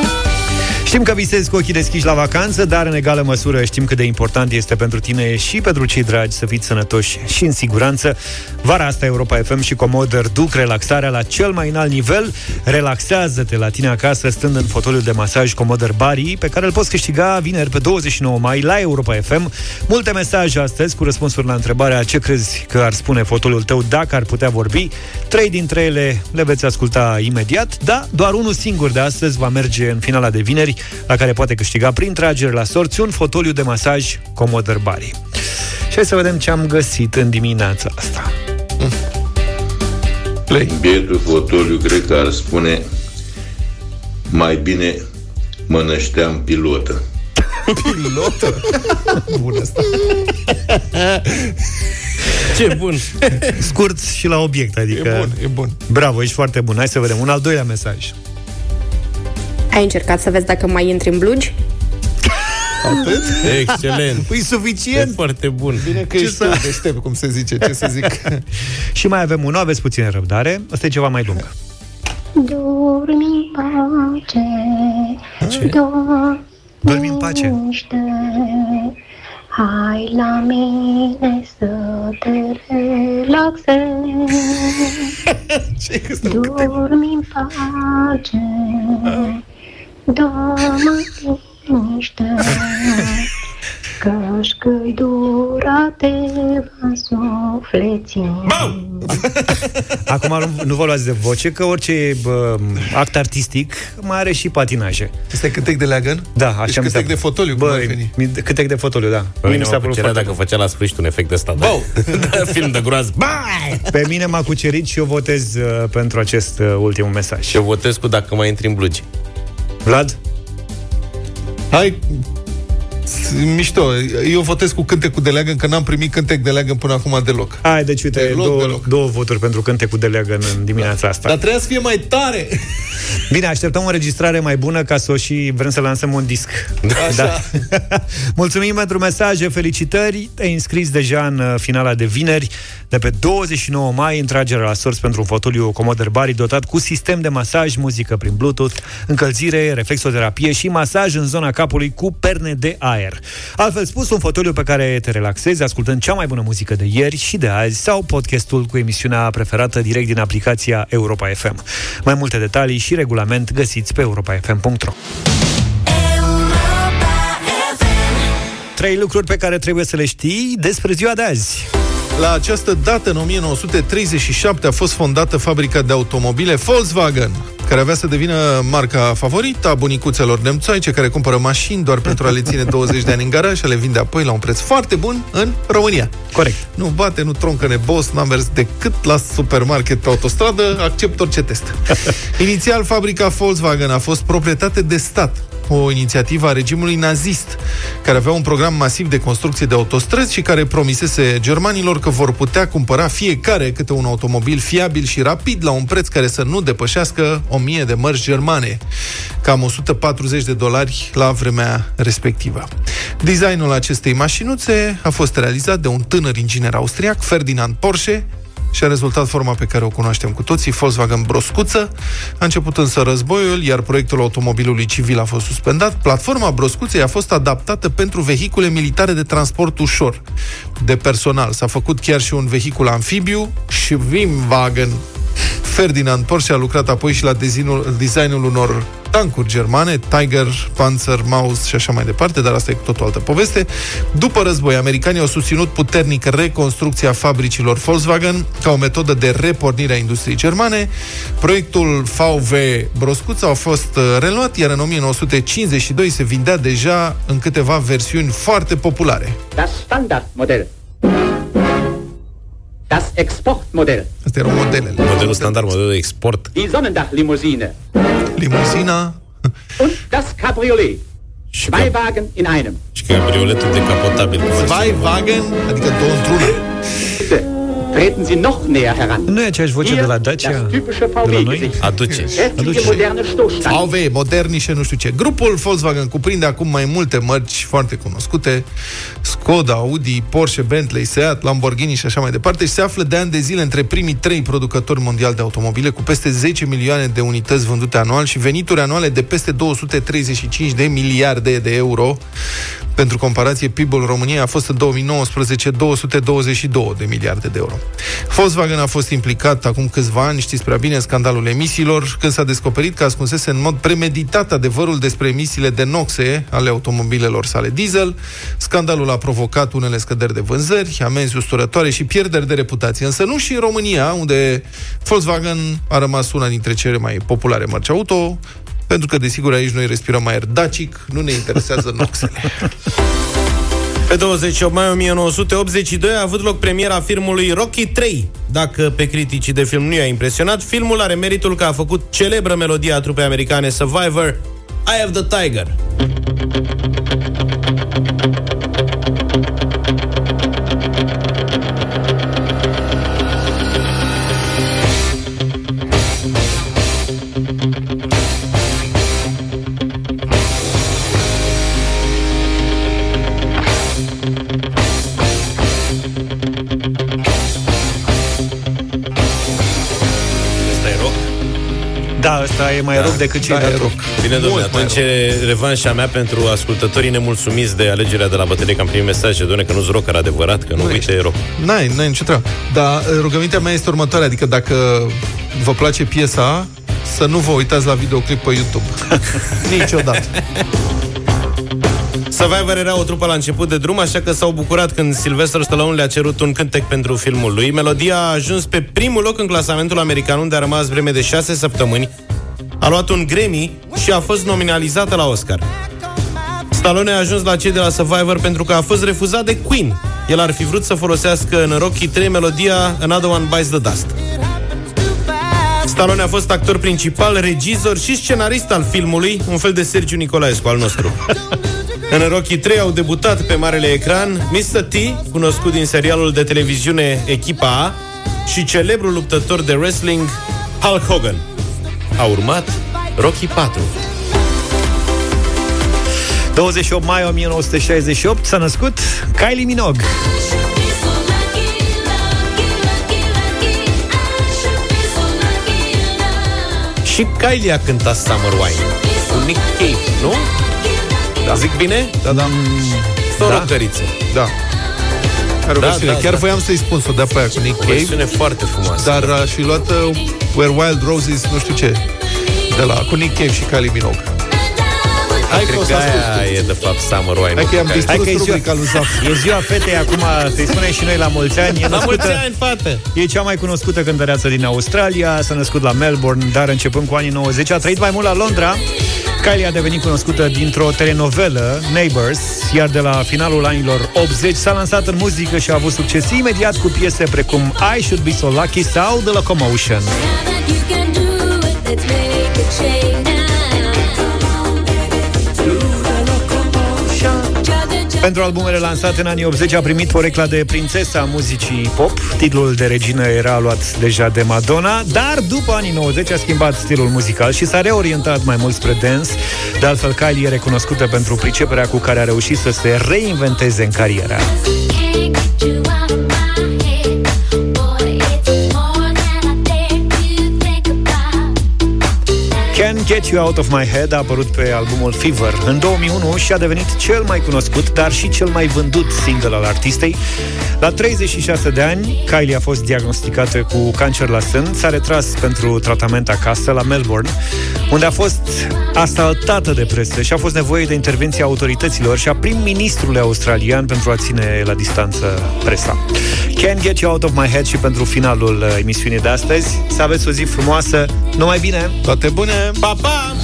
Știm că visezi cu ochii deschiși la vacanță, dar în egală măsură știm cât de important este pentru tine și pentru cei dragi să fiți sănătoși și în siguranță. Vara asta Europa FM și Comoder duc relaxarea la cel mai înalt nivel. Relaxează-te la tine acasă stând în fotoliul de masaj Comoder Bari, pe care îl poți câștiga vineri pe 29 mai la Europa FM. Multe mesaje astăzi cu răspunsuri la întrebarea ce crezi că ar spune fotoliul tău dacă ar putea vorbi. Trei dintre ele le veți asculta imediat, da, doar unul singur de astăzi va merge în finala de vineri, la care poate câștiga prin tragere la sorți un fotoliu de masaj Comoder Bari. Și hai să vedem ce am găsit în dimineața asta.
Play.
Bietul fotoliu cred că ar spune mai bine mă nășteam pilotă. (laughs)
Pilotă? Bun asta.
Ce bun!
Scurt și la obiect, adică...
E bun, e bun.
Bravo, ești foarte bun. Hai să vedem. Un al doilea mesaj.
Ai încercat să vezi dacă mai intri în blugi?
Atât?
Excelent!
Păi (laughs)
E
suficient.
foarte bun.
Bine că
Ce
ești
să-
tu deștept, cum se zice, ce să zic. (laughs)
Și mai avem unul, aveți puțină răbdare. Asta e ceva mai lung.
Dormi în pace, dormi
Dormi în pace.
Hai la mine să te relaxezi (laughs) Dormi în pace Dormi în liniște Căci căldura te va sufleți
Acum nu, nu vă luați de voce, că orice bă, act artistic mai are și patinaje.
Este cântec de leagăn?
Da, așa
Deci
mi s-a
cântec de fotoliu, cum
Bă,
ar veni.
mi- cântec de fotoliu, da.
Pe mine
mi s-a
mă
părut
plăcerea
foarte
dacă făcea la sfârșit un efect de ăsta. Da, da (laughs) film de groază. Bai!
Pe mine m-a cucerit și eu votez uh, pentru acest uh, ultim mesaj.
Și eu votez cu dacă mai intri în blugi.
Vlad?
Hai, Mișto. Eu votez cu cântecul de leagăn, că n-am primit cântec de leagăn până acum deloc.
Hai, deci uite,
Deloc,
două,
deloc.
două voturi pentru cântecul de leagăn în dimineața asta.
Dar trebuia să fie mai tare.
Bine, așteptăm o înregistrare mai bună ca să o și vrem să lansăm un disc.
Așa. (laughs)
Mulțumim pentru mesaje, felicitări. Te-ai înscris deja în uh, finala de vineri. De pe 29 mai, intragere la sorți pentru un fotoliu Commodore Bari dotat cu sistem de masaj, muzică prin Bluetooth, încălzire, reflexoterapie și masaj în zona capului cu perne de aer. Altfel spus, un fotoliu pe care te relaxezi ascultând cea mai bună muzică de ieri și de azi sau podcastul cu emisiunea preferată direct din aplicația Europa FM. Mai multe detalii și regulament găsiți pe europafm.ro Trei lucruri pe care trebuie să le știi despre ziua de azi.
La această dată, în 1937, a fost fondată fabrica de automobile Volkswagen, care avea să devină marca favorită a bunicuțelor nemțoaice care cumpără mașini doar pentru a le ține 20 de ani în garaj și a le vinde apoi la un preț foarte bun în România.
Corect.
Nu bate, nu troncă nebos, n-am mers decât la supermarket pe autostradă, accept orice test. (laughs) Inițial, fabrica Volkswagen a fost proprietate de stat, o inițiativă a regimului nazist, care avea un program masiv de construcție de autostrăzi și care promisese germanilor că vor putea cumpăra fiecare câte un automobil fiabil și rapid la un preț care să nu depășească 1000 de mărci germane, cam 140 de dolari la vremea respectivă. Designul acestei mașinuțe a fost realizat de un tânăr inginer austriac, Ferdinand Porsche, și a rezultat forma pe care o cunoaștem cu toții, Volkswagen Broscuță. A început însă războiul, iar proiectul automobilului civil a fost suspendat. Platforma Broscuței a fost adaptată pentru vehicule militare de transport ușor, de personal. S-a făcut chiar și un vehicul amfibiu, Schwimmwagen. Ferdinand Porsche a lucrat apoi și la designul, designul unor tancuri germane, Tiger, Panzer, Maus și așa mai departe, dar asta e cu totul altă poveste. După război, americanii au susținut puternic reconstrucția fabricilor Volkswagen ca o metodă de repornire a industriei germane. Proiectul VW Broscuța a fost uh, reluat, iar în 1952 se vindea deja în câteva versiuni foarte populare.
Das Standardmodell. Das Exportmodell.
Astea erau modelele.
Modelul standard, modelul de export.
Die Sonnendachlimousine.
Limuzina.
Und das Cabriolet. Zwei Wagen in einem.
Și cabrioletul decapotabil.
Zweiwagen, adică două într-una.
Bitte, treten Sie noch näher heran.
Nu e aceeași voce de la Dacia?
Das typische
De la noi?
VW-Gesicht.
Aduce.
Kräftige moderne Stoßstangen.
VW, moderni și nu știu ce. Grupul Volkswagen cuprinde acum mai multe mărci foarte cunoscute, Skoda, Audi, Porsche, Bentley, Seat, Lamborghini și așa mai departe și se află de ani de zile între primii trei producători mondiali de automobile cu peste 10 milioane de unități vândute anual și venituri anuale de peste 235 de miliarde de euro. Pentru comparație, PIB-ul României a fost în 2019 222 de miliarde de euro. Volkswagen a fost implicat acum câțiva ani, știți prea bine, în scandalul emisiilor, când s-a descoperit că ascunsese în mod premeditat adevărul despre emisiile de noxe ale automobilelor sale diesel. Scandalul a provocat unele scăderi de vânzări, amenzi usturătoare și pierderi de reputație. Însă nu și în România, unde Volkswagen a rămas una dintre cele mai populare mărci auto, pentru că, desigur, aici noi respirăm aer dacic, nu ne interesează (laughs) noxele.
Pe 28 mai 1982 a avut loc premiera filmului Rocky 3. Dacă pe criticii de film nu i-a impresionat, filmul are meritul că a făcut celebră melodia trupei americane Survivor, I Have the Tiger.
Da, ăsta e mai
Da,
da, rock decât cei
da,
de
e
rock.
Bine, domnule,
Mult mai
atunci e revanșa mea pentru ascultătorii nemulțumiți de alegerea de la bătălie, că am primit mesaje, doamne, că nu-s rocker adevărat, că nu, uite, e rock.
N-ai, n-ai nicio treabă. Dar uh, rugămintea mea este următoarea, adică dacă vă place piesa, să nu vă uitați la videoclip pe YouTube. (laughs) Niciodată.
Survivor era o trupă la început de drum, așa că s-au bucurat când Sylvester Stallone le-a cerut un cântec pentru filmul lui. Melodia a ajuns pe primul loc în clasamentul american, unde a rămas vreme de șase săptămâni. A luat un Grammy și a fost nominalizată la Oscar. Stallone a ajuns la cei de la Survivor pentru că a fost refuzat de Queen. El ar fi vrut să folosească în Rocky 3 melodia Another One Bites the Dust. Stallone a fost actor principal, regizor și scenarist al filmului, un fel de Sergiu Nicolaescu al nostru. (laughs) În Rocky 3 au debutat pe marele ecran Mr. T, cunoscut din serialul de televiziune Echipa A, și celebrul luptător de wrestling Hulk Hogan. A urmat Rocky 4.
28 mai 1968 s-a născut Kylie Minogue.
Și Kylie a cântat Summer Wine cu Nick Cave, nu? Da. Zic bine?
Da, da.
Tot
Da.
o căriță.
Da. Are o
Da,
versiune.
da,
Chiar
da.
voiam să-i spun să o dea pe aia cu Nick
O
Cave.
versiune foarte frumoasă.
Dar a și luat uh, Where Wild Roses, nu știu ce, de la, cu Nick Cave și Kylie Minogue. Hai că
Cred
o
că
să ascult.
aia e, de fapt, Summer Wine.
Hai că i-am
Care-
distrus
Hai că e ziua,
rubrica lui Zaf.
e ziua fetei acum, să-i spunem și noi la mulți ani. E
La
născută-
mulți ani, fată!
E cea mai cunoscută cântăreață din Australia, s-a născut la Melbourne, dar începând cu anii 90 a trăit mai mult la Londra. Kylie a devenit cunoscută dintr-o telenovelă, Neighbours, iar de la finalul anilor 80 s-a lansat în muzică și a avut succes imediat cu piese precum I Should Be So Lucky sau The Locomotion. Pentru albumele lansate în anii 80 a primit porecla de prințesa a muzicii pop. Titlul de regină era luat deja de Madonna, dar după anii 90 a schimbat stilul muzical și s-a reorientat mai mult spre dance. De altfel, Kylie e recunoscută pentru priceperea cu care a reușit să se reinventeze în carieră. Can Get You Out of My Head a apărut pe albumul Fever în 2001 și a devenit cel mai cunoscut, dar și cel mai vândut single al artistei. La 36 de ani, Kylie a fost diagnosticată cu cancer la sân, s-a retras pentru tratament acasă la Melbourne, unde a fost asaltată de presă și a fost nevoie de intervenția autorităților și a prim-ministrului australian pentru a ține la distanță presa. Can Get You Out of My Head și pentru finalul uh, emisiunii de astăzi. Să aveți o zi frumoasă, numai bine!
Toate bune!
Pa, pa!